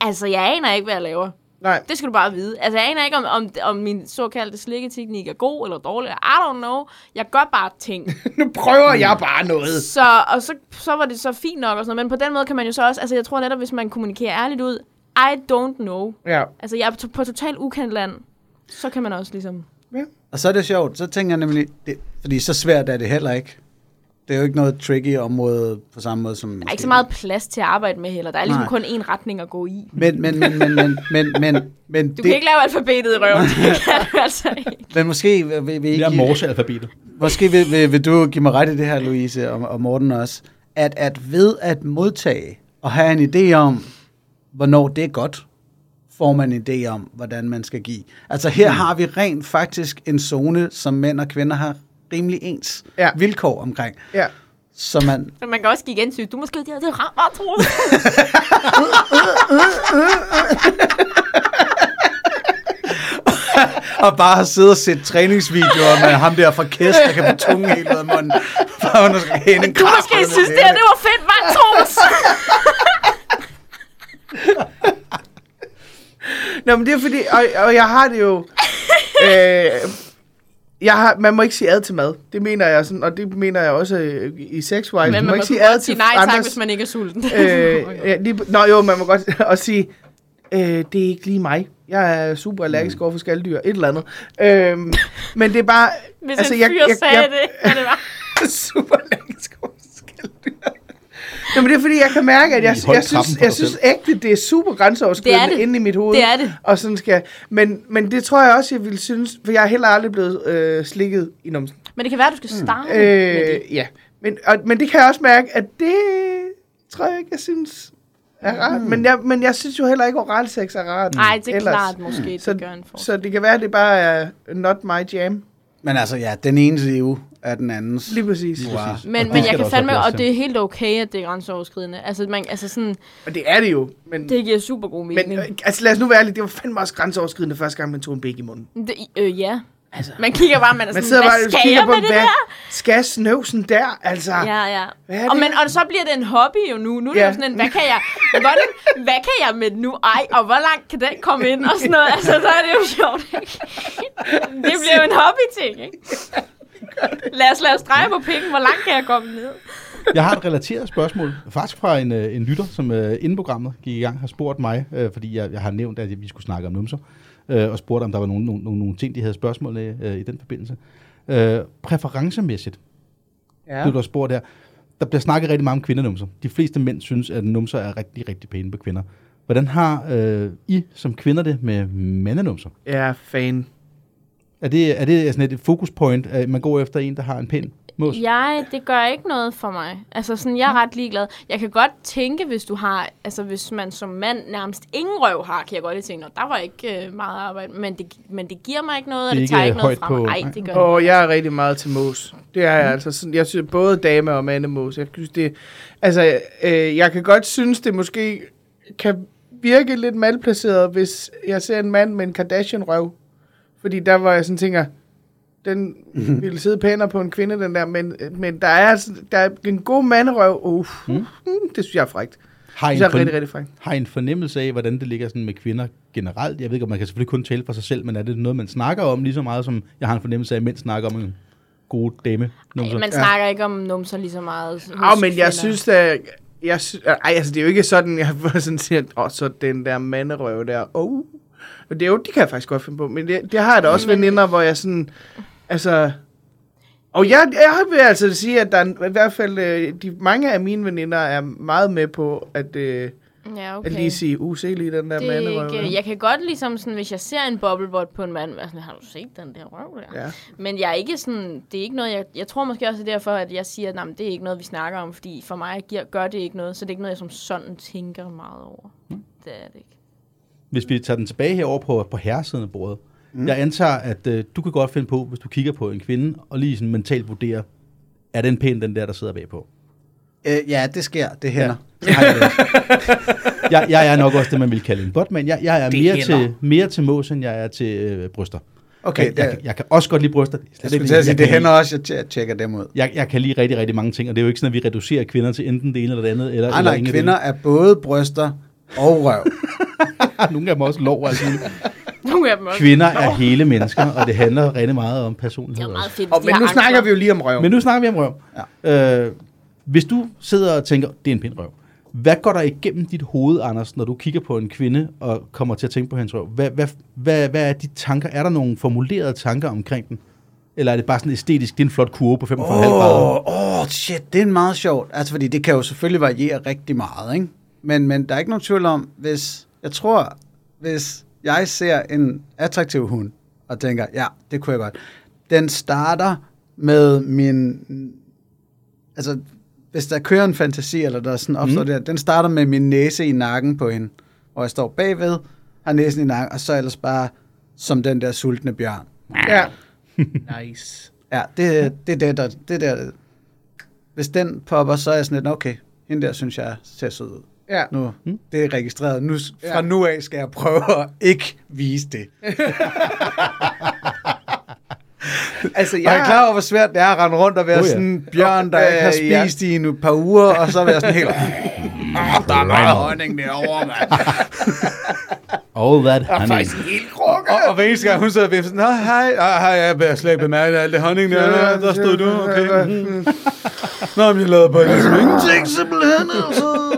altså jeg aner ikke, hvad jeg laver. Nej. Det skal du bare vide. Altså, jeg aner ikke, om, om, om min såkaldte slikketeknik er god eller dårlig. I don't know. Jeg gør bare ting. Nu prøver jeg bare noget. Så, og så, så var det så fint nok og sådan noget. Men på den måde kan man jo så også... Altså, jeg tror netop, hvis man kommunikerer ærligt ud, I don't know. Ja. Altså, jeg er på, totalt ukendt land. Så kan man også ligesom... Og så er det sjovt, så tænker jeg nemlig, det, fordi så svært er det heller ikke. Det er jo ikke noget tricky område på samme måde som... Der er ikke så meget plads til at arbejde med heller. Der er ligesom Nej. kun én retning at gå i. Men, men, men, men, men, men, men, men, Du det, kan ikke lave alfabetet i røven. Det kan du altså ikke. men måske vil, vil, vil, Det er I- morsealfabetet. Måske vil, vil, vil du give mig ret i det her, Louise, og, og Morten også, at, at ved at modtage og have en idé om, hvornår det er godt, får man en idé om, hvordan man skal give. Altså her mm. har vi rent faktisk en zone, som mænd og kvinder har rimelig ens Ja. vilkår omkring. Ja. Så man, Så man kan også give gensyn. Du måske det her, det rammer, Troels. og bare har siddet og set træningsvideoer med ham der fra Kæs, der kan få tungen helt ud af munden. For hun skal Du måske synes, det det. her, det var fedt, var Troels. Nå, men det er fordi, og, og jeg har det jo... øh, jeg har, man må ikke sige ad til mad. Det mener jeg sådan, og det mener jeg også øh, i sexwise. Men man må man ikke må sige godt ad sige til nej tak, andres... hvis man ikke er sulten. øh, ja, lige, nå jo, man må godt også sige, øh, det er ikke lige mig. Jeg er super allergisk over for skalddyr, et eller andet. Øh, men det er bare... Hvis altså, en fyr jeg, sagde jeg, det, og det var... super allergisk over for skalddyr. Nå, men det er fordi, jeg kan mærke, at jeg, Hold jeg, synes, jeg synes ægte, det er super grænseoverskridende Det er det. inde i mit hoved. Det er det. Og sådan skal jeg. Men, men det tror jeg også, jeg ville synes, for jeg er heller aldrig blevet øh, slikket i numsen. Men det kan være, du skal starte øh, med det. Ja, men, og, men det kan jeg også mærke, at det tror jeg ikke, jeg synes er rart. Mm. Men, jeg, men jeg synes jo heller ikke, at oralsex er rart. Nej, det er ellers. klart måske, det Så, gør en forskel. så det kan være, at det bare er not my jam. Men altså, ja, den ene liv er den andens. Lige præcis. Wow. præcis. Men, men jeg kan fandme, og det er helt okay, at det er grænseoverskridende. Altså, man, altså sådan, Og det er det jo. Men, det giver super god mening. men øh, altså lad os nu være ærlige, det var fandme også grænseoverskridende første gang, man tog en bæk i munden. det, øh, ja. Altså, Man kigger bare, man er man sådan, hvad bare skal jeg på, med det hvad der? skal snøvsen der? Altså, Ja, ja. Og, men, og så bliver det en hobby jo nu. Nu er det Ja. jo sådan en, hvad kan jeg, hvordan, hvad kan jeg med nu? Ej, og hvor langt kan den komme ind? Og sådan noget. Altså, så er det jo sjovt, ikke? Det bliver jo en hobby-ting, ikke? Lad os lade os dreje på penge. Hvor langt kan jeg komme ned? Jeg har et relateret spørgsmål, faktisk fra en, øh, en lytter, som øh, inden programmet gik i gang, har spurgt mig, øh, fordi jeg, jeg har nævnt, at vi skulle snakke om numser, øh, og spurgt, om der var nogle, nogle, nogle, ting, de havde spørgsmål af øh, i den forbindelse. Øh, præferencemæssigt, ja. ja. det du har spurgt der, der bliver snakket rigtig meget om kvindenumser. De fleste mænd synes, at numser er rigtig, rigtig pæne på kvinder. Hvordan har øh, I som kvinder det med mandenumser? Jeg er fan. Er det, er det sådan et fokuspoint, at man går efter en, der har en pæn Mås? Jeg, det gør ikke noget for mig. Altså sådan, jeg er ret ligeglad. Jeg kan godt tænke, hvis du har, altså hvis man som mand nærmest ingen røv har, kan jeg godt lige tænke, "Nå, der var ikke øh, meget arbejde, men det, men det giver mig ikke noget, og Det det, tager ikke noget fra mig. på- Nej, nej. det gør Og det. jeg er rigtig meget til mås. Det er jeg altså. Sådan, jeg synes både dame og mandemås. Jeg synes det, altså, øh, jeg kan godt synes, det måske kan virke lidt malplaceret, hvis jeg ser en mand med en Kardashian-røv. Fordi der var jeg sådan tænker, den ville sidde pænere på en kvinde, den der, men, men der er, altså- der er en god manderøv. Uh, mm. Det synes jeg er frækt. Har Det en er for, rigtig, rigtig frækt. har en fornemmelse af, hvordan det ligger sådan med kvinder generelt? Jeg ved ikke, om man kan selvfølgelig kun tale for sig selv, men er det noget, man snakker om lige så meget, som jeg har en fornemmelse af, at mænd snakker om en god dame? Ej, man snakker ikke om numser lige så meget Ja, men jeg synes da... Jeg sy- ej, altså, det er jo ikke sådan, jeg sådan siger, åh, så den der manderøv der, oh. Og det er jo, det kan jeg faktisk godt finde på, men det, det har jeg da også Men- veninder, hvor jeg sådan, altså... Og jeg, jeg vil altså sige, at der er, i hvert fald, øh, de, mange af mine veninder er meget med på, at, øh, Ja, okay. at lige sige, uh, se lige den der det manderøv. ikke, jeg kan godt ligesom sådan, hvis jeg ser en bobblebot på en mand, være sådan, har du set den der røv der? Ja. Men jeg er ikke sådan, det er ikke noget, jeg, jeg tror måske også det er derfor, at jeg siger, at det er ikke noget, vi snakker om, fordi for mig giver, gør det ikke noget, så det er ikke noget, jeg som sådan tænker meget over. Mm. Det er det ikke. Hvis vi tager den tilbage herover på, på herresiden af bordet. Mm. Jeg antager, at øh, du kan godt finde på, hvis du kigger på en kvinde, og lige sådan mentalt vurdere, er den pæn, den der, der sidder bagpå? Øh, ja, det sker. Det hænder. Ja. Har jeg, jeg, jeg er nok også det, man vil kalde en botman. Jeg, jeg er Det mere hænder. til, mere til mås, end jeg er til øh, bryster. Okay, jeg, jeg, kan- jeg kan også godt lide bryster. Det er jeg skulle til at sige, jeg det hænder også, jeg tje- tjekker dem ud. Jeg, jeg kan lide rigtig, rigtig mange ting, og det er jo ikke sådan, at vi reducerer kvinder til enten det ene eller det andet. Eller, Nej, eller nej, af kvinder er både bryster og røv. det. Nogle af dem er også lov. Altså. Nogle af dem også. Kvinder er hele mennesker, og det handler rigtig meget om Det personlighed. er jo meget fedt. Og, men nu snakker vi jo lige om røv. Men nu snakker vi om røv. Ja. Øh, hvis du sidder og tænker, det er en pæn røv. Hvad går der igennem dit hoved, Anders, når du kigger på en kvinde og kommer til at tænke på hendes røv? Hvad, hvad, hvad, hvad er de tanker? Er der nogle formulerede tanker omkring den? Eller er det bare sådan æstetisk, det er en flot kurve på 45,5 grader? Åh, oh, shit, det er meget sjovt. Altså, fordi det kan jo selvfølgelig variere rigtig meget, ikke? Men, men der er ikke nogen tvivl om, hvis, jeg tror, hvis jeg ser en attraktiv hund, og tænker, ja, det kunne jeg godt. Den starter med min, altså, hvis der kører en fantasi, eller der sådan opstår mm. det, den starter med min næse i nakken på hende, hvor jeg står bagved, har næsen i nakken, og så ellers bare som den der sultne bjørn. Ja. nice. Ja, det, det er det, der, det der. Hvis den popper, så er jeg sådan lidt, okay, hende der synes jeg ser sød ud. Ja. Nu, mm. det er registreret. Nu, fra Ja. nu af skal jeg prøve at ikke vise det. Altså, Jeg er klar over, hvor svært det er at rende rundt og være Oh oh, ja. ja. sådan en bjørn, der Øh, ikke har ja. spist i en par uger, og så være sådan helt... "Ah, der er meget honning derovre, mand. All that Jeg er honey. faktisk helt krukke. Og, og hver eneste gang, hun sidder ved, sådan, Nå, hej, ah, hej, jeg har slet ikke bemærket alt det honning der, der, der stod du, okay. Nå, men jeg lavede bare ligesom ingenting, simpelthen, altså.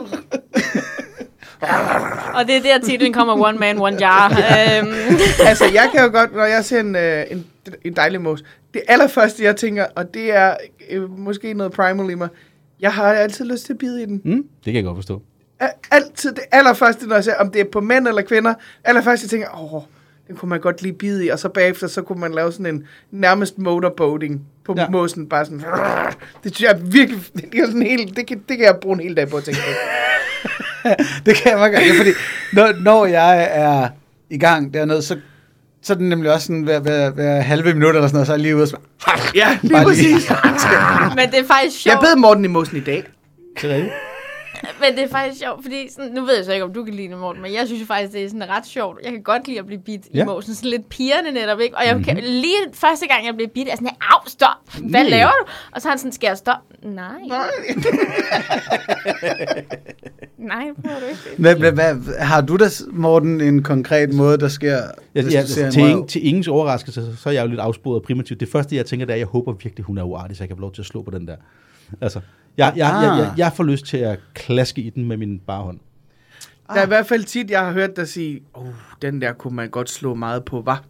Og det er der titlen kommer, One Man, One Jar. øhm, altså, jeg kan jo godt, når jeg ser en, øh, en, en dejlig mos, det allerførste, jeg tænker, og det er øh, måske noget primal i mig, jeg har altid lyst til at bide i den. Mm, det kan jeg godt forstå. Altid det allerførste, når jeg ser, om det er på mænd eller kvinder, allerførst jeg tænker, åh, den kunne man godt lige bide i, og så bagefter, så kunne man lave sådan en nærmest motorboating på Ja. måsen, bare sådan, det synes jeg er virkelig, det, er sådan helt, det, kan, det kan jeg bruge en hel dag på at tænke på. Det kan jeg meget godt, ja, fordi når, når jeg er i gang dernede, så, så er den nemlig også sådan hver, hver, hver halve minut eller sådan noget, så er jeg lige ude og så, Ja, lige præcis. men det er faktisk Jeg sjovt. bed Morten i mosen i dag. Det er rigtigt. Men det er faktisk sjovt, fordi sådan, nu ved jeg så ikke, om du kan lide det, Morten, men jeg synes jo faktisk, det er sådan ret sjovt. Jeg kan godt lide at blive bidt ja. I måsen, sådan lidt pigerne netop, ikke? Og jeg kan, lige første gang, jeg blev bidt, er sådan, au, stop, hvad Nej. laver du? Og så er han sådan, skal jeg stoppe? Nej, nej, prøver du ikke. hvad, hvad, hvad, har du da, Morten, en konkret måde, der sker, Ja, ja, ser en til, ingen, til ingens overraskelse, så er jeg jo lidt afsporet og primitivt. Det første, jeg tænker, det er, at jeg håber virkelig, hun er uartig, så jeg kan få lov til at slå på den der. Altså, jeg, jeg, jeg, jeg, jeg får lyst til at klaske i den med min bare hånd. Der er i hvert fald tit, jeg har hørt dig sige, oh, den der kunne man godt slå meget på, var.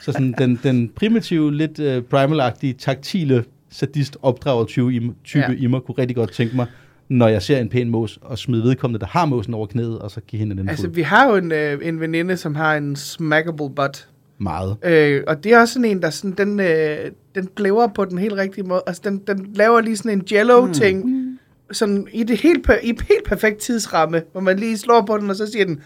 Så sådan den, den primitive, lidt uh, primal-agtige, taktile, sadist opdrager type, i, type Ja. ja. i mig, kunne rigtig godt tænke mig, når jeg ser en pæn mås, og smide vedkommende, der har måsen over knæet, og så give hende den Altså, fod. vi har jo en, øh, en veninde, som har en smackable butt. Meget. Øh, og det er også sådan en, der sådan, den, øh, den glæver på den helt rigtige måde. Altså, den, den laver lige sådan en jello-ting, mm. sådan i det helt, per- i helt perfekt tidsramme, hvor man lige slår på den, og så siger den,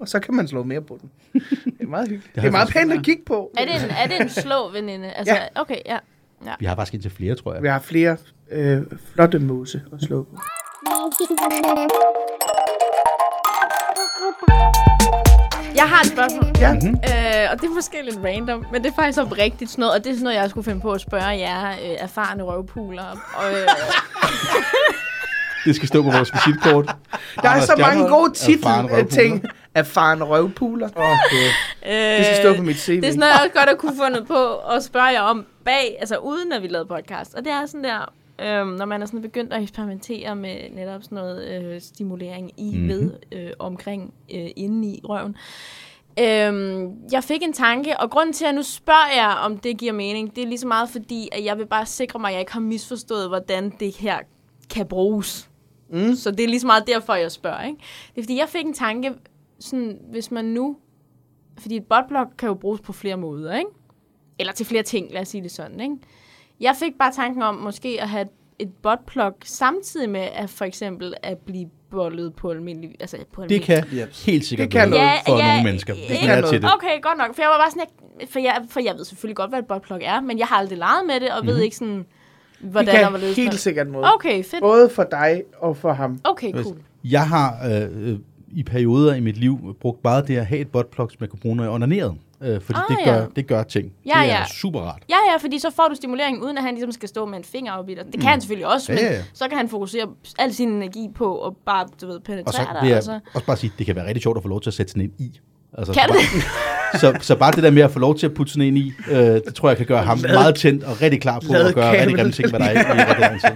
og så kan man slå mere på den. Det er meget hyggeligt. Det, har er meget pænt at kigge på. Er det en, er det en slå veninde? Altså, Ja. okay, ja. Vi har faktisk indtil flere, tror jeg. Vi har flere øh, flotte måse at slå på. Jeg har et spørgsmål. Ja. Mhm. Øh, og det er måske lidt random, men det er faktisk oprigtigt sådan noget, og det er sådan noget, jeg skulle finde på at spørge jer øh, erfarne røvpuler. Og, øh, Det skal stå på vores visitkort. Der er så mange gode titel ting. Erfaren røvpuler. øh, Det skal stå på mit CV. Det er sådan noget, jeg også godt at kunne fundet på at spørge jer om bag, altså uden at vi lavede podcast. Og det er sådan der, øhm, når man er sådan begyndt at eksperimentere med netop sådan noget øh, stimulering i, mm-hmm. ved, øh, omkring, øh, inde i røven. Øhm, jeg fik en tanke, og grunden til, at jeg nu spørger jer, om det giver mening, det er lige så meget fordi, at jeg vil bare sikre mig, at jeg ikke har misforstået, hvordan det her kan bruges. Mm. Så det er lige så meget derfor, jeg spørger. Ikke? Det er fordi, jeg fik en tanke, sådan, hvis man nu fordi et botblok kan jo bruges på flere måder, ikke? Eller til flere ting, lad os sige det sådan, ikke? Jeg fik bare tanken om måske at have et botplug samtidig med at for eksempel at blive bollet på almindelig... Altså på Det almindelig. kan Yes. helt sikkert Det kan noget noget. for Ja, ja, nogle mennesker, man er noget. til det. Okay, godt nok. For jeg var bare sådan, jeg, for, jeg, for jeg ved selvfølgelig godt, hvad et botplug er, men jeg har aldrig leget med det, og Mhm. ved ikke sådan, Det hvordan kan og hvorledes. helt sikkert noget. Okay, fedt. Både for dig og for ham. Okay, cool. Jeg har øh, øh, i perioder i mit liv brugt meget det at have et buttplug, som jeg kunne bruge, når jeg onanerede. Øh, fordi Ah, det, gør, ja. det gør ting. Ja, det er ja. super rart. Ja, ja, fordi så får du stimulering, uden at han ligesom skal stå med en finger op i dig. Det kan han selvfølgelig også, Mm. Ja, men ja, ja. så kan han fokusere al sin energi på at bare, du ved, Og så penetrere dig. jeg Og så... også bare sige, at det kan være rigtig sjovt at få lov til at sætte sådan en i. Altså, Kan så, bare, så, så bare det der med at få lov til at putte sådan en i, øh, det tror jeg kan gøre ham Lad- meget tændt og rigtig klar på at gøre rigtig grimme ting, hvad der er i, er.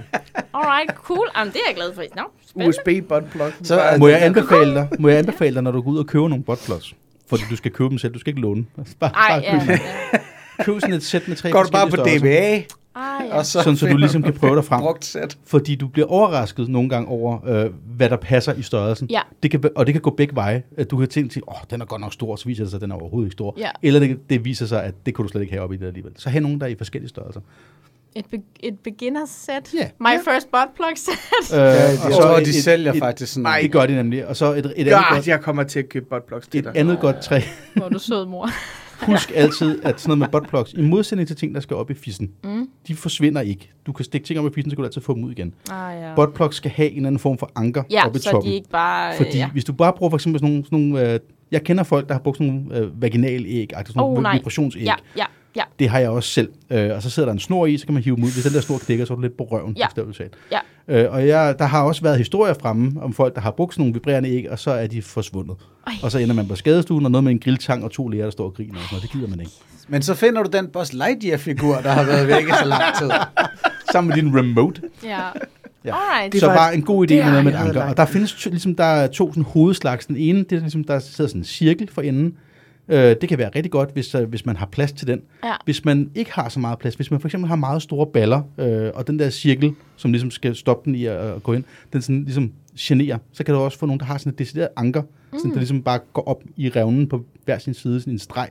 Alright, cool. Jamen, det er jeg glad for. Spændende. USB buttplug. Så er Må jeg anbefale dig, må jeg anbefale dig, når du går ud og køber nogle buttplugs? Fordi du skal købe dem selv, du skal ikke låne. Bare, Ej, bare ja, køb, ja. køb sådan et sæt med tre Går du bare på. DBA, Ah, ja. og så Sådan, så du ligesom kan prøve dig frem. brugt sæt. Fordi du bliver overrasket nogle gange over, øh, hvad der passer i størrelsen. Ja. Det kan, og det kan gå begge veje. At du kan tænke åh, den er godt nok stor, så viser det sig, at den er overhovedet ikke stor. Ja. Eller det, det viser sig, at det kunne du slet ikke have op i det alligevel. Så have nogen, der er i forskellige størrelser. Et, be- et beginner set. Ja. My first butt plug set. Øh, Ja, og så et- de et- sælger et, faktisk sådan Nej, Det gør de nemlig. Og så et, et, andet, Ja, godt, jeg kommer til at købe buttplugs til et dig. andet godt træ. Hvor du sød, mor. Husk altid, at sådan noget med buttplugs, i modsætning til ting, der skal op i fissen, Mm. de forsvinder ikke. Du kan stikke ting op i fissen, så kan du altid få dem ud igen. Ah, ja. Buttplugs skal have en eller anden form for anker Ja, oppe i så toppen. de ikke bare... øh, Fordi ja. hvis du bare bruger for eksempel sådan nogle... Sådan nogle øh, jeg kender folk, der har brugt sådan nogle øh, vaginal-æg, altså sådan Oh, nogle nej. vibrationsæg. Ja, ja, ja. Det har jeg også selv. Øh, og så sidder der en snor i, så kan man hive dem ud. Hvis den der snor dækker, så er du lidt på røven. Ja. talt. Ja. Øh, og jeg, der har også været historier fremme om folk, der har brugt sådan nogle vibrerende æg, og så er de forsvundet. Ej. Og så ender man på skadestuen, og noget med en grilltang og to læger, der står og griner. Og sådan noget. Det gider man ikke. Men så finder du den Buzz Lightyear-figur, der har været væk i så lang tid. Sammen med din remote. Ja. Ja. Alright. Det så var- bare en god idé med noget med et anker. Og der findes to, ligesom, der er to sådan, hovedslags. Den ene, det er ligesom, der sidder sådan en cirkel for enden. Øh, det kan være rigtig godt, hvis, øh, hvis man har plads til den. Ja. Hvis man ikke har så meget plads, hvis man for eksempel har meget store baller, øh, og den der cirkel, som ligesom skal stoppe den i at, at gå ind, den sådan ligesom generer, så kan du også få nogen, der har sådan et decideret anker, mm. sådan, der ligesom bare går op i revnen på hver sin side, sådan en streg.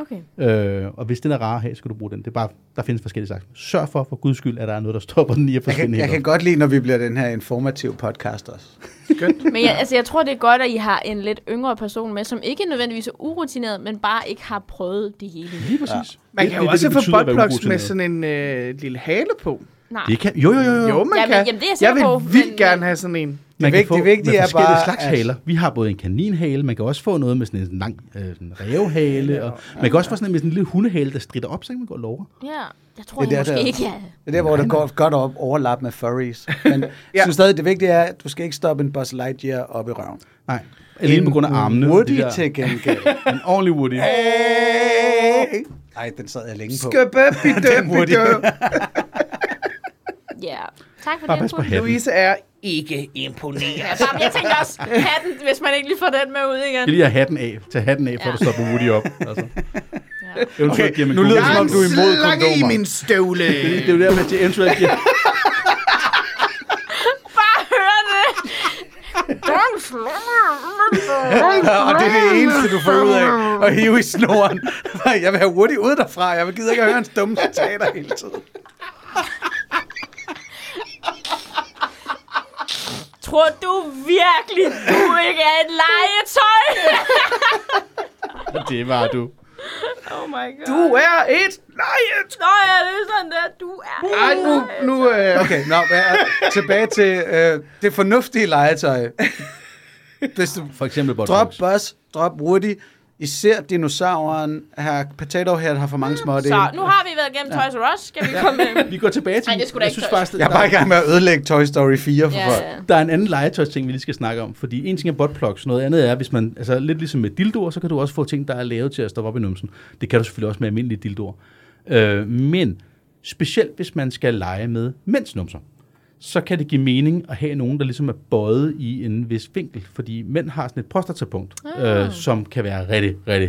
Okay. Øh, og hvis den er rar at have, så skal du bruge den. Det er bare, der findes forskellige slags. Sørg for, for guds skyld, at der er noget, der stopper den i at Jeg forsvinde kan, jeg kan godt lide, når vi bliver den her informative podcast også. Men jeg, altså, jeg tror, det er godt, at I har en lidt yngre person med, som ikke nødvendigvis er urutineret, men bare ikke har prøvet det hele. Lige præcis. Man Det- kan det jo er også det, det få buttplugs med sådan en øh, lille hale på. Nej. Det kan, jo, jo, jo, jo. Jo, man Jamen, kan. jamen, det er jeg vil på, vildt men- gerne have sådan en. Man Det kan det vigtige med er forskellige bare, slags at- haler. Vi har både en kaninhale, man kan også få noget med sådan en lang øh, sådan rævehale, og man kan også få sådan en med sådan en lille hundehale, der strider op, så kan man gå og lover. Ja, jeg tror Det er der, måske der- ikke, ja. Det er der, hvor det går godt op overlap med furries. Men jeg Ja. synes stadig, det vigtige er, at du skal ikke stoppe en Buzz Lightyear op i røven. Nej, alene på grund af armene. Woody De til gengæld. En ordentlig Woody. Hey! Ej, den sad jeg længe på. Skøbøbidøbidø. Ja. Tak for Bare på hatten. Louise er ikke imponeret. Ja, bare, jeg tænkte også, hatten, hvis man ikke lige får den med ud Jeg igen. vil lige have hatten af. Tag hatten af, for Ja. at du stopper Woody op. Altså. Ja. Okay, man nu lyder det som om, du er imod slange i kondomer. min støvle. Det, det er jo der, med, at de eventuelt giver... Bare hør det. Og det er det eneste, du får ud af at hive i snoren. Jeg vil have Woody ud derfra. Jeg vil gider ikke at høre hans dumme citater hele tiden. Tror du virkelig, du ikke er et legetøj? Det var du. oh my god. Du er et lejet. Nå ja, det er sådan der. Du er Ej, nu, nu øh, Okay, nå, øh, tilbage til øh, det fornuftige legetøj. Hvis du For eksempel drop Botbox. Buzz, drop Woody, især dinosauren, her Potato Head har for mange små dele. Så nu har vi været igennem Toys R Us. Skal vi komme med? Vi går tilbage til... Ej, det da jeg ikke synes faktisk, Jeg er bare i gang med at ødelægge Toy Story 4 for Ja, folk. ja. der er en anden legetøjsting, vi lige skal snakke om. Fordi en ting er buttplugs, noget andet er, hvis man... Altså lidt ligesom med dildoer, så kan du også få ting, der er lavet til at stoppe op i numsen. Det kan du selvfølgelig også med almindelige dildoer. Øh, men specielt hvis man skal lege med mændsnumser, så kan det give mening at have nogen, der ligesom er bøjet i en vis vinkel. Fordi mænd har sådan et prostatapunkt, Ah. øh, som kan være rigtig, rigtig,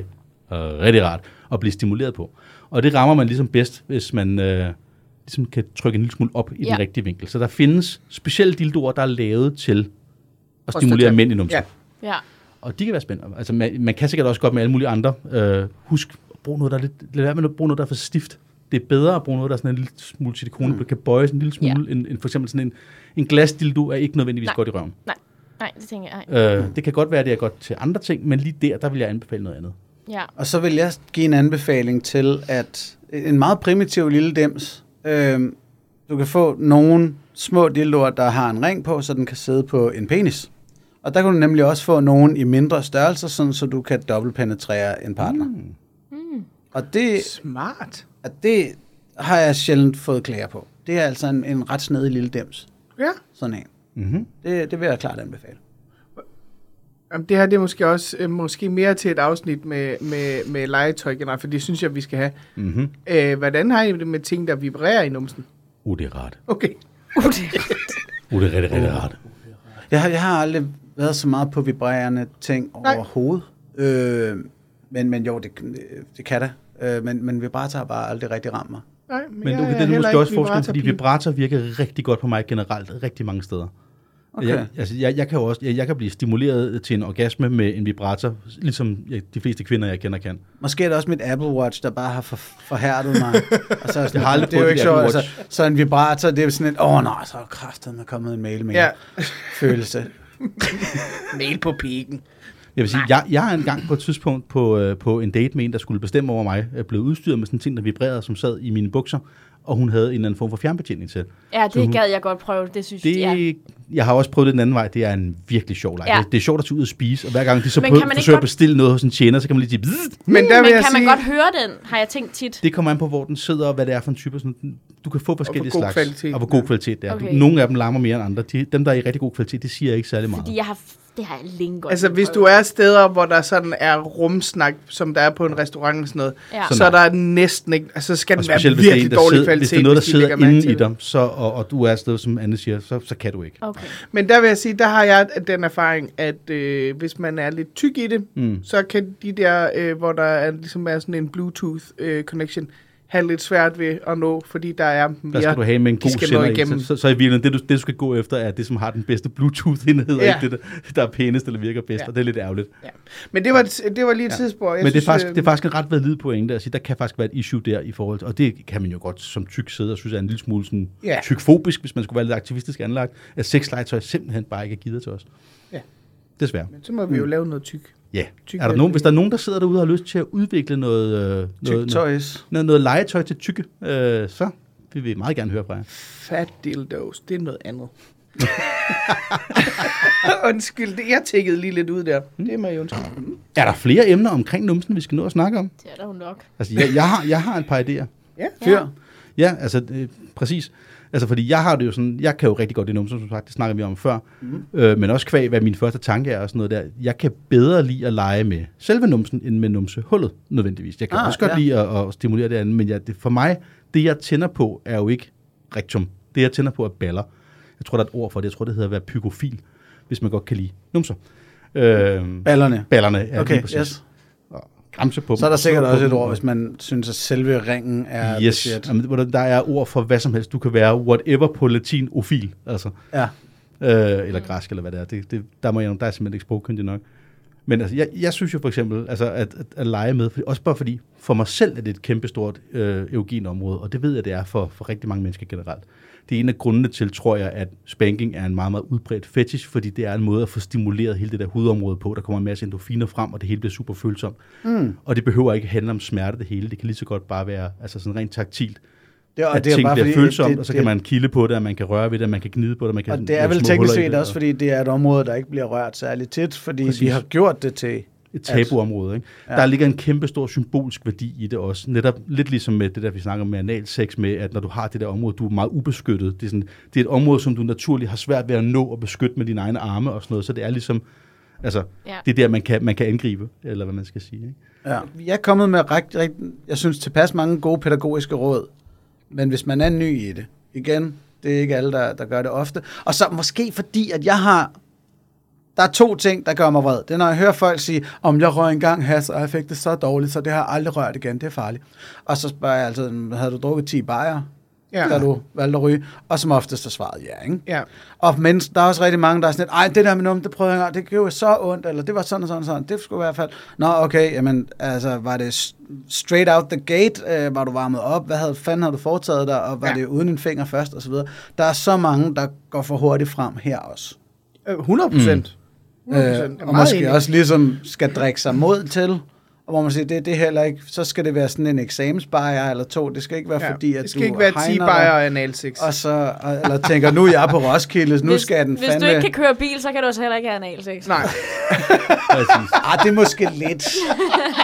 øh, rigtig rart at blive stimuleret på. Og det rammer man ligesom bedst, hvis man øh, ligesom kan trykke en lille smule op i Ja. den rigtige vinkel. Så der findes specielle dildoer, der er lavet til at stimulere mænd i numsen. Ja. Ja. Og de kan være spændende. Altså, man, man kan sikkert også godt med alle mulige andre. Øh, husk at bruge noget, der er lidt, lad være med at bruge noget, der er for stift. Det er bedre at bruge noget, der er sådan en lille smule silikone, mm. kan bøje sådan en lille smule, ja. end, end for eksempel sådan en, en glasdildo er ikke nødvendigvis Nej. godt i røven. Nej, nej, det tænker jeg ej. Øh, det kan godt være, at det er godt til andre ting, men lige der, der vil jeg anbefale noget andet. Ja. Og så vil jeg give en anbefaling til, at en meget primitiv lille dims, øh, du kan få nogle små dildoer, der har en ring på, så den kan sidde på en penis. Og der kan du nemlig også få nogen i mindre størrelser, sådan, så du kan dobbeltpenetrere en partner. Mm. Og det, Smart. At det har jeg sjældent fået klager på. Det er altså en, en ret snedig lille dims, Ja. sådan en. Mm-hmm. Det, det vil jeg klart anbefale. Jamen, det her det er måske også øh, måske mere til et afsnit med, med, med legetøj generelt, for det synes jeg, vi skal have. Mm-hmm. Øh, hvordan har I det med ting, der vibrerer i numsen? Uh, det er rart. Okay. Uh, det er rigtig, rigtig rart. Jeg har, jeg har aldrig været så meget på vibrerende ting Nej. overhovedet. Øh, men, men jo, det, det kan da. Øh, men, men vibrator har bare aldrig rigtig ramt mig. Nej, Men jeg okay, det er måske ikke også forskel, fordi vibrator virker rigtig godt på mig generelt, rigtig mange steder. Okay. Jeg, altså, jeg, jeg, kan jo også, jeg, jeg kan blive stimuleret til en orgasme med en vibrator, ligesom jeg, de fleste kvinder, jeg kender, kan. Måske er det også mit Apple Watch, der bare har for, forhærdet mig. og så er sådan, Jeg har aldrig det er jo ikke. Apple Altså, så en vibrator, det er jo sådan et, åh oh, nej, så er kraften kommet en mail med Ja, følelse. mail på pikken. Jeg vil sige, jeg, jeg har engang på et tidspunkt på, øh, på en date med en, der skulle bestemme over mig, øh, blevet udstyret med sådan en ting, der vibrerede, som sad i mine bukser, og hun havde en eller anden form for fjernbetjening til. Ja, Så hun- det gad jeg godt prøve. Det synes Det, jeg. jeg har også prøvet det den anden vej. Det er en virkelig sjov leg. Ja. Det, det er sjovt at tage ud og spise, og hver gang de så Men prøver, kan man forsøger godt- at bestille noget hos en tjener, så kan man lige sige, "Bzzz." Men der Men vil kan jeg man sige, godt høre den, har jeg tænkt tit. det kommer an på, hvor den sidder, og hvad det er for en type. Sådan, du kan få forskellige god slags. kvalitet. Og hvor god kvalitet det er. Okay. Okay. Nogle af dem larmer mere end andre. De, dem, der er i rigtig god kvalitet, det siger ikke særlig meget. Fordi jeg har, det har jeg længe godt altså hvis du er steder, hvor der sådan er rumsnak, som der er på en restaurant og sådan noget, Ja. så, er der næsten ikke, altså så skal og den være en, virkelig der dårlig sidder, kvalitet, hvis det er noget, der hvis de sidder inde i dig, så, og, og du er et sted, som Anne siger, så, så kan du ikke. Okay. Men der vil jeg sige, der har jeg den erfaring, at øh, hvis man er lidt tyk i det, Mm. så kan de der, øh, hvor der er, ligesom er sådan en Bluetooth øh, connection, have lidt svært ved at nå, fordi der er mere... Der skal du have med en god sender igennem. Så, så, så i virkeligheden, det du, det du skal gå efter, er det, som har den bedste Bluetooth-enhed, Ja. ikke det, der, der er pænest eller virker bedst, Ja. og det er lidt ærgerligt. Ja. Men det var, det var lige et Ja. tidsspor. Jeg Men det er, faktisk, øh, det er faktisk en ret valid pointe at sige, der kan faktisk være et issue der i forhold til, og det kan man jo godt som tyk sidde og synes er en lille smule sådan Ja. tykfobisk, hvis man skulle være lidt aktivistisk anlagt, at sexlegetøj simpelthen bare ikke er givet til os. Ja. Desværre. Men så må vi jo lave noget tyk. Ja. Tyk Er der er nogen, hvis der er nogen, der sidder derude og har lyst til at udvikle noget, øh, noget, noget, toys. noget, noget legetøj til tykke, øh, så vil vi meget gerne høre fra jer. Fat dildos, det er noget andet. undskyld, det, jeg tækkede lige lidt ud der. Det er mig undskyld. Er der flere emner omkring numsen, vi skal nå at snakke om? Det er der jo nok. Altså, jeg, jeg, har, jeg har et par idéer. Ja. Fyr. Ja, altså øh, præcis. Altså fordi jeg har det jo sådan, jeg kan jo rigtig godt lide numser, som sagt, det snakker vi om før. Mm. Øh, men også kvæg, hvad min første tanke er og sådan noget der. Jeg kan bedre lide at lege med selve numsen, end med numsehullet nødvendigvis. Jeg kan Ah, også godt ja. ja. lide at, at stimulere det andet, men jeg, det, for mig, det jeg tænder på, er jo ikke rektum. Det jeg tænder på er baller. Jeg tror, der er et ord for det. Jeg tror, det hedder at være pygofil, hvis man godt kan lide numser. Øh, Ballerne. ballerne er Okay, præcis. yes. Gramse på dem. Så er der sikkert også et ord, hvis man synes, at selve ringen er Yes, shit. Jamen, der er ord for hvad som helst. Du kan være whatever på latin ofil, altså. Ja. Øh, eller græsk, eller hvad det er. Det, det, der, må jeg, der er simpelthen ikke sprogkyndig nok. Men altså, jeg, jeg synes jo for eksempel, altså, at, at, at lege med, for, også bare fordi, for mig selv er det et kæmpestort øh, eugenområde, og det ved jeg, det er for, for rigtig mange mennesker generelt. Det er en af grundene til, tror jeg, at spanking er en meget, meget udbredt fetish, fordi det er en måde at få stimuleret hele det der hudområde på. Der kommer en masse endorfiner frem, og det hele bliver super følsomt. Mm. Og det behøver ikke handle om smerte, det hele. Det kan lige så godt bare være altså sådan rent taktilt. Det, at ting bliver følsomt, og så kan man kilde på det, og man kan røre ved det, og man kan gnide på det, man kan Og det er vel teknisk set også, fordi det er et område, der ikke bliver rørt særlig tit, fordi Præcis. vi har gjort det til et tabuområde. Ikke? Ja. Der ligger en kæmpe stor symbolsk værdi i det også. Netop lidt ligesom med det der, vi snakker med analsex med, at når du har det der område, du er meget ubeskyttet. Det er, sådan, det er et område, som du naturligt har svært ved at nå og beskytte med dine egne arme og sådan noget. Så det er ligesom, altså, ja. det er der, man kan, man kan angribe, eller hvad man skal sige. Ikke? Ja. Jeg er kommet med rigtig, rigtig, jeg synes tilpas mange gode pædagogiske råd, men hvis man er ny i det, igen, det er ikke alle, der, der gør det ofte. Og så måske fordi, at jeg har der er to ting, der gør mig vred. Det er, når jeg hører folk sige, om jeg røg engang has, og jeg fik det så dårligt, så det har jeg aldrig rørt igen, det er farligt. Og så spørger jeg altid, havde du drukket 10 bajer, ja. da du valgte at ryge? Og som oftest er svaret ja, ikke? Ja. Og men, der er også rigtig mange, der er sådan lidt, ej, det der med nummer, det prøvede jeg det gjorde så ondt, eller det var sådan og sådan og sådan, det skulle i hvert fald, nå, okay, jamen, altså, var det straight out the gate, øh, var du varmet op, hvad havde, fanden havde du foretaget dig, og var ja. det uden en finger først, og så videre. Der er så mange, der går for hurtigt frem her også. 100 procent. Mm. Øh, og måske enig. også ligesom skal drikke sig mod til, og hvor man siger, det, det er heller ikke, så skal det være sådan en eksamensbajer eller to. Det skal ikke være ja, fordi, at det skal du ikke være 10 bajer og analsex. Og så, eller tænker, nu er jeg på Roskilde, nu hvis, skal den hvis fandme... Hvis du ikke kan køre bil, så kan du også heller ikke have analsex. Nej. ah, det er måske lidt.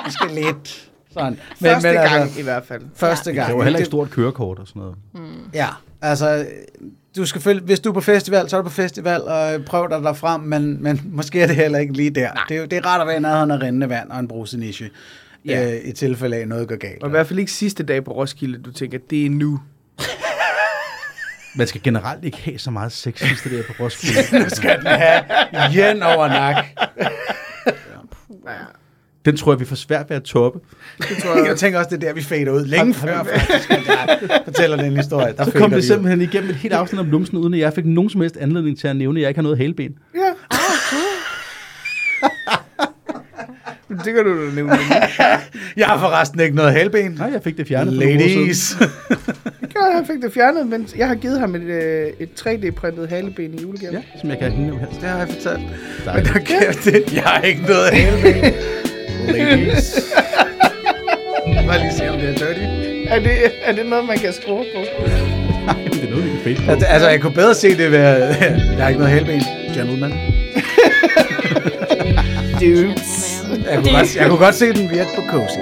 Måske lidt. Sådan. Men, første men, gang altså, i hvert fald. Første ja. gang. Det var heller ikke stort kørekort og sådan noget. Mm. Ja, altså du skal, hvis du er på festival, så er du på festival, og prøv dig der frem, men, men måske er det heller ikke lige der. Det er, det er rart at være i nærheden af rindende vand og en bruseniche, ja. øh, i tilfælde af noget går galt. Og i hvert fald ikke sidste dag på Roskilde, du tænker, det er nu. Man skal generelt ikke have så meget sex sidste dag på Roskilde. nu skal den have jen over nak. ja. Den tror jeg, vi får svært ved at toppe. Det tror jeg. jeg tænker også, det er der, vi fader ud. Længe før, faktisk, jeg fortæller den historie. Der så kom det simpelthen ud. igennem et helt afsnit om lumsen, uden at jeg fik nogen som helst anledning til at nævne, at jeg ikke har noget haleben. Ja. det kan du da nævne. jeg har forresten ikke noget halben. Nej, jeg fik det fjernet. Ladies. Ja, jeg fik det fjernet, men jeg har givet ham et, øh, et 3D-printet haleben i julegave. Ja, som jeg kan hænge her. Det har jeg fortalt. Men der kan det. Jeg har ikke noget haleben ladies. Bare lige se, om det er dirty. Er det, er det noget, man kan skrue på? Nej, det er noget, vi kan fade på. Altså, altså, jeg kunne bedre se det ved... Jeg har ikke noget halben. Gentleman. Dudes. Jeg kunne, godt, jeg kunne godt se den virke på Cozy.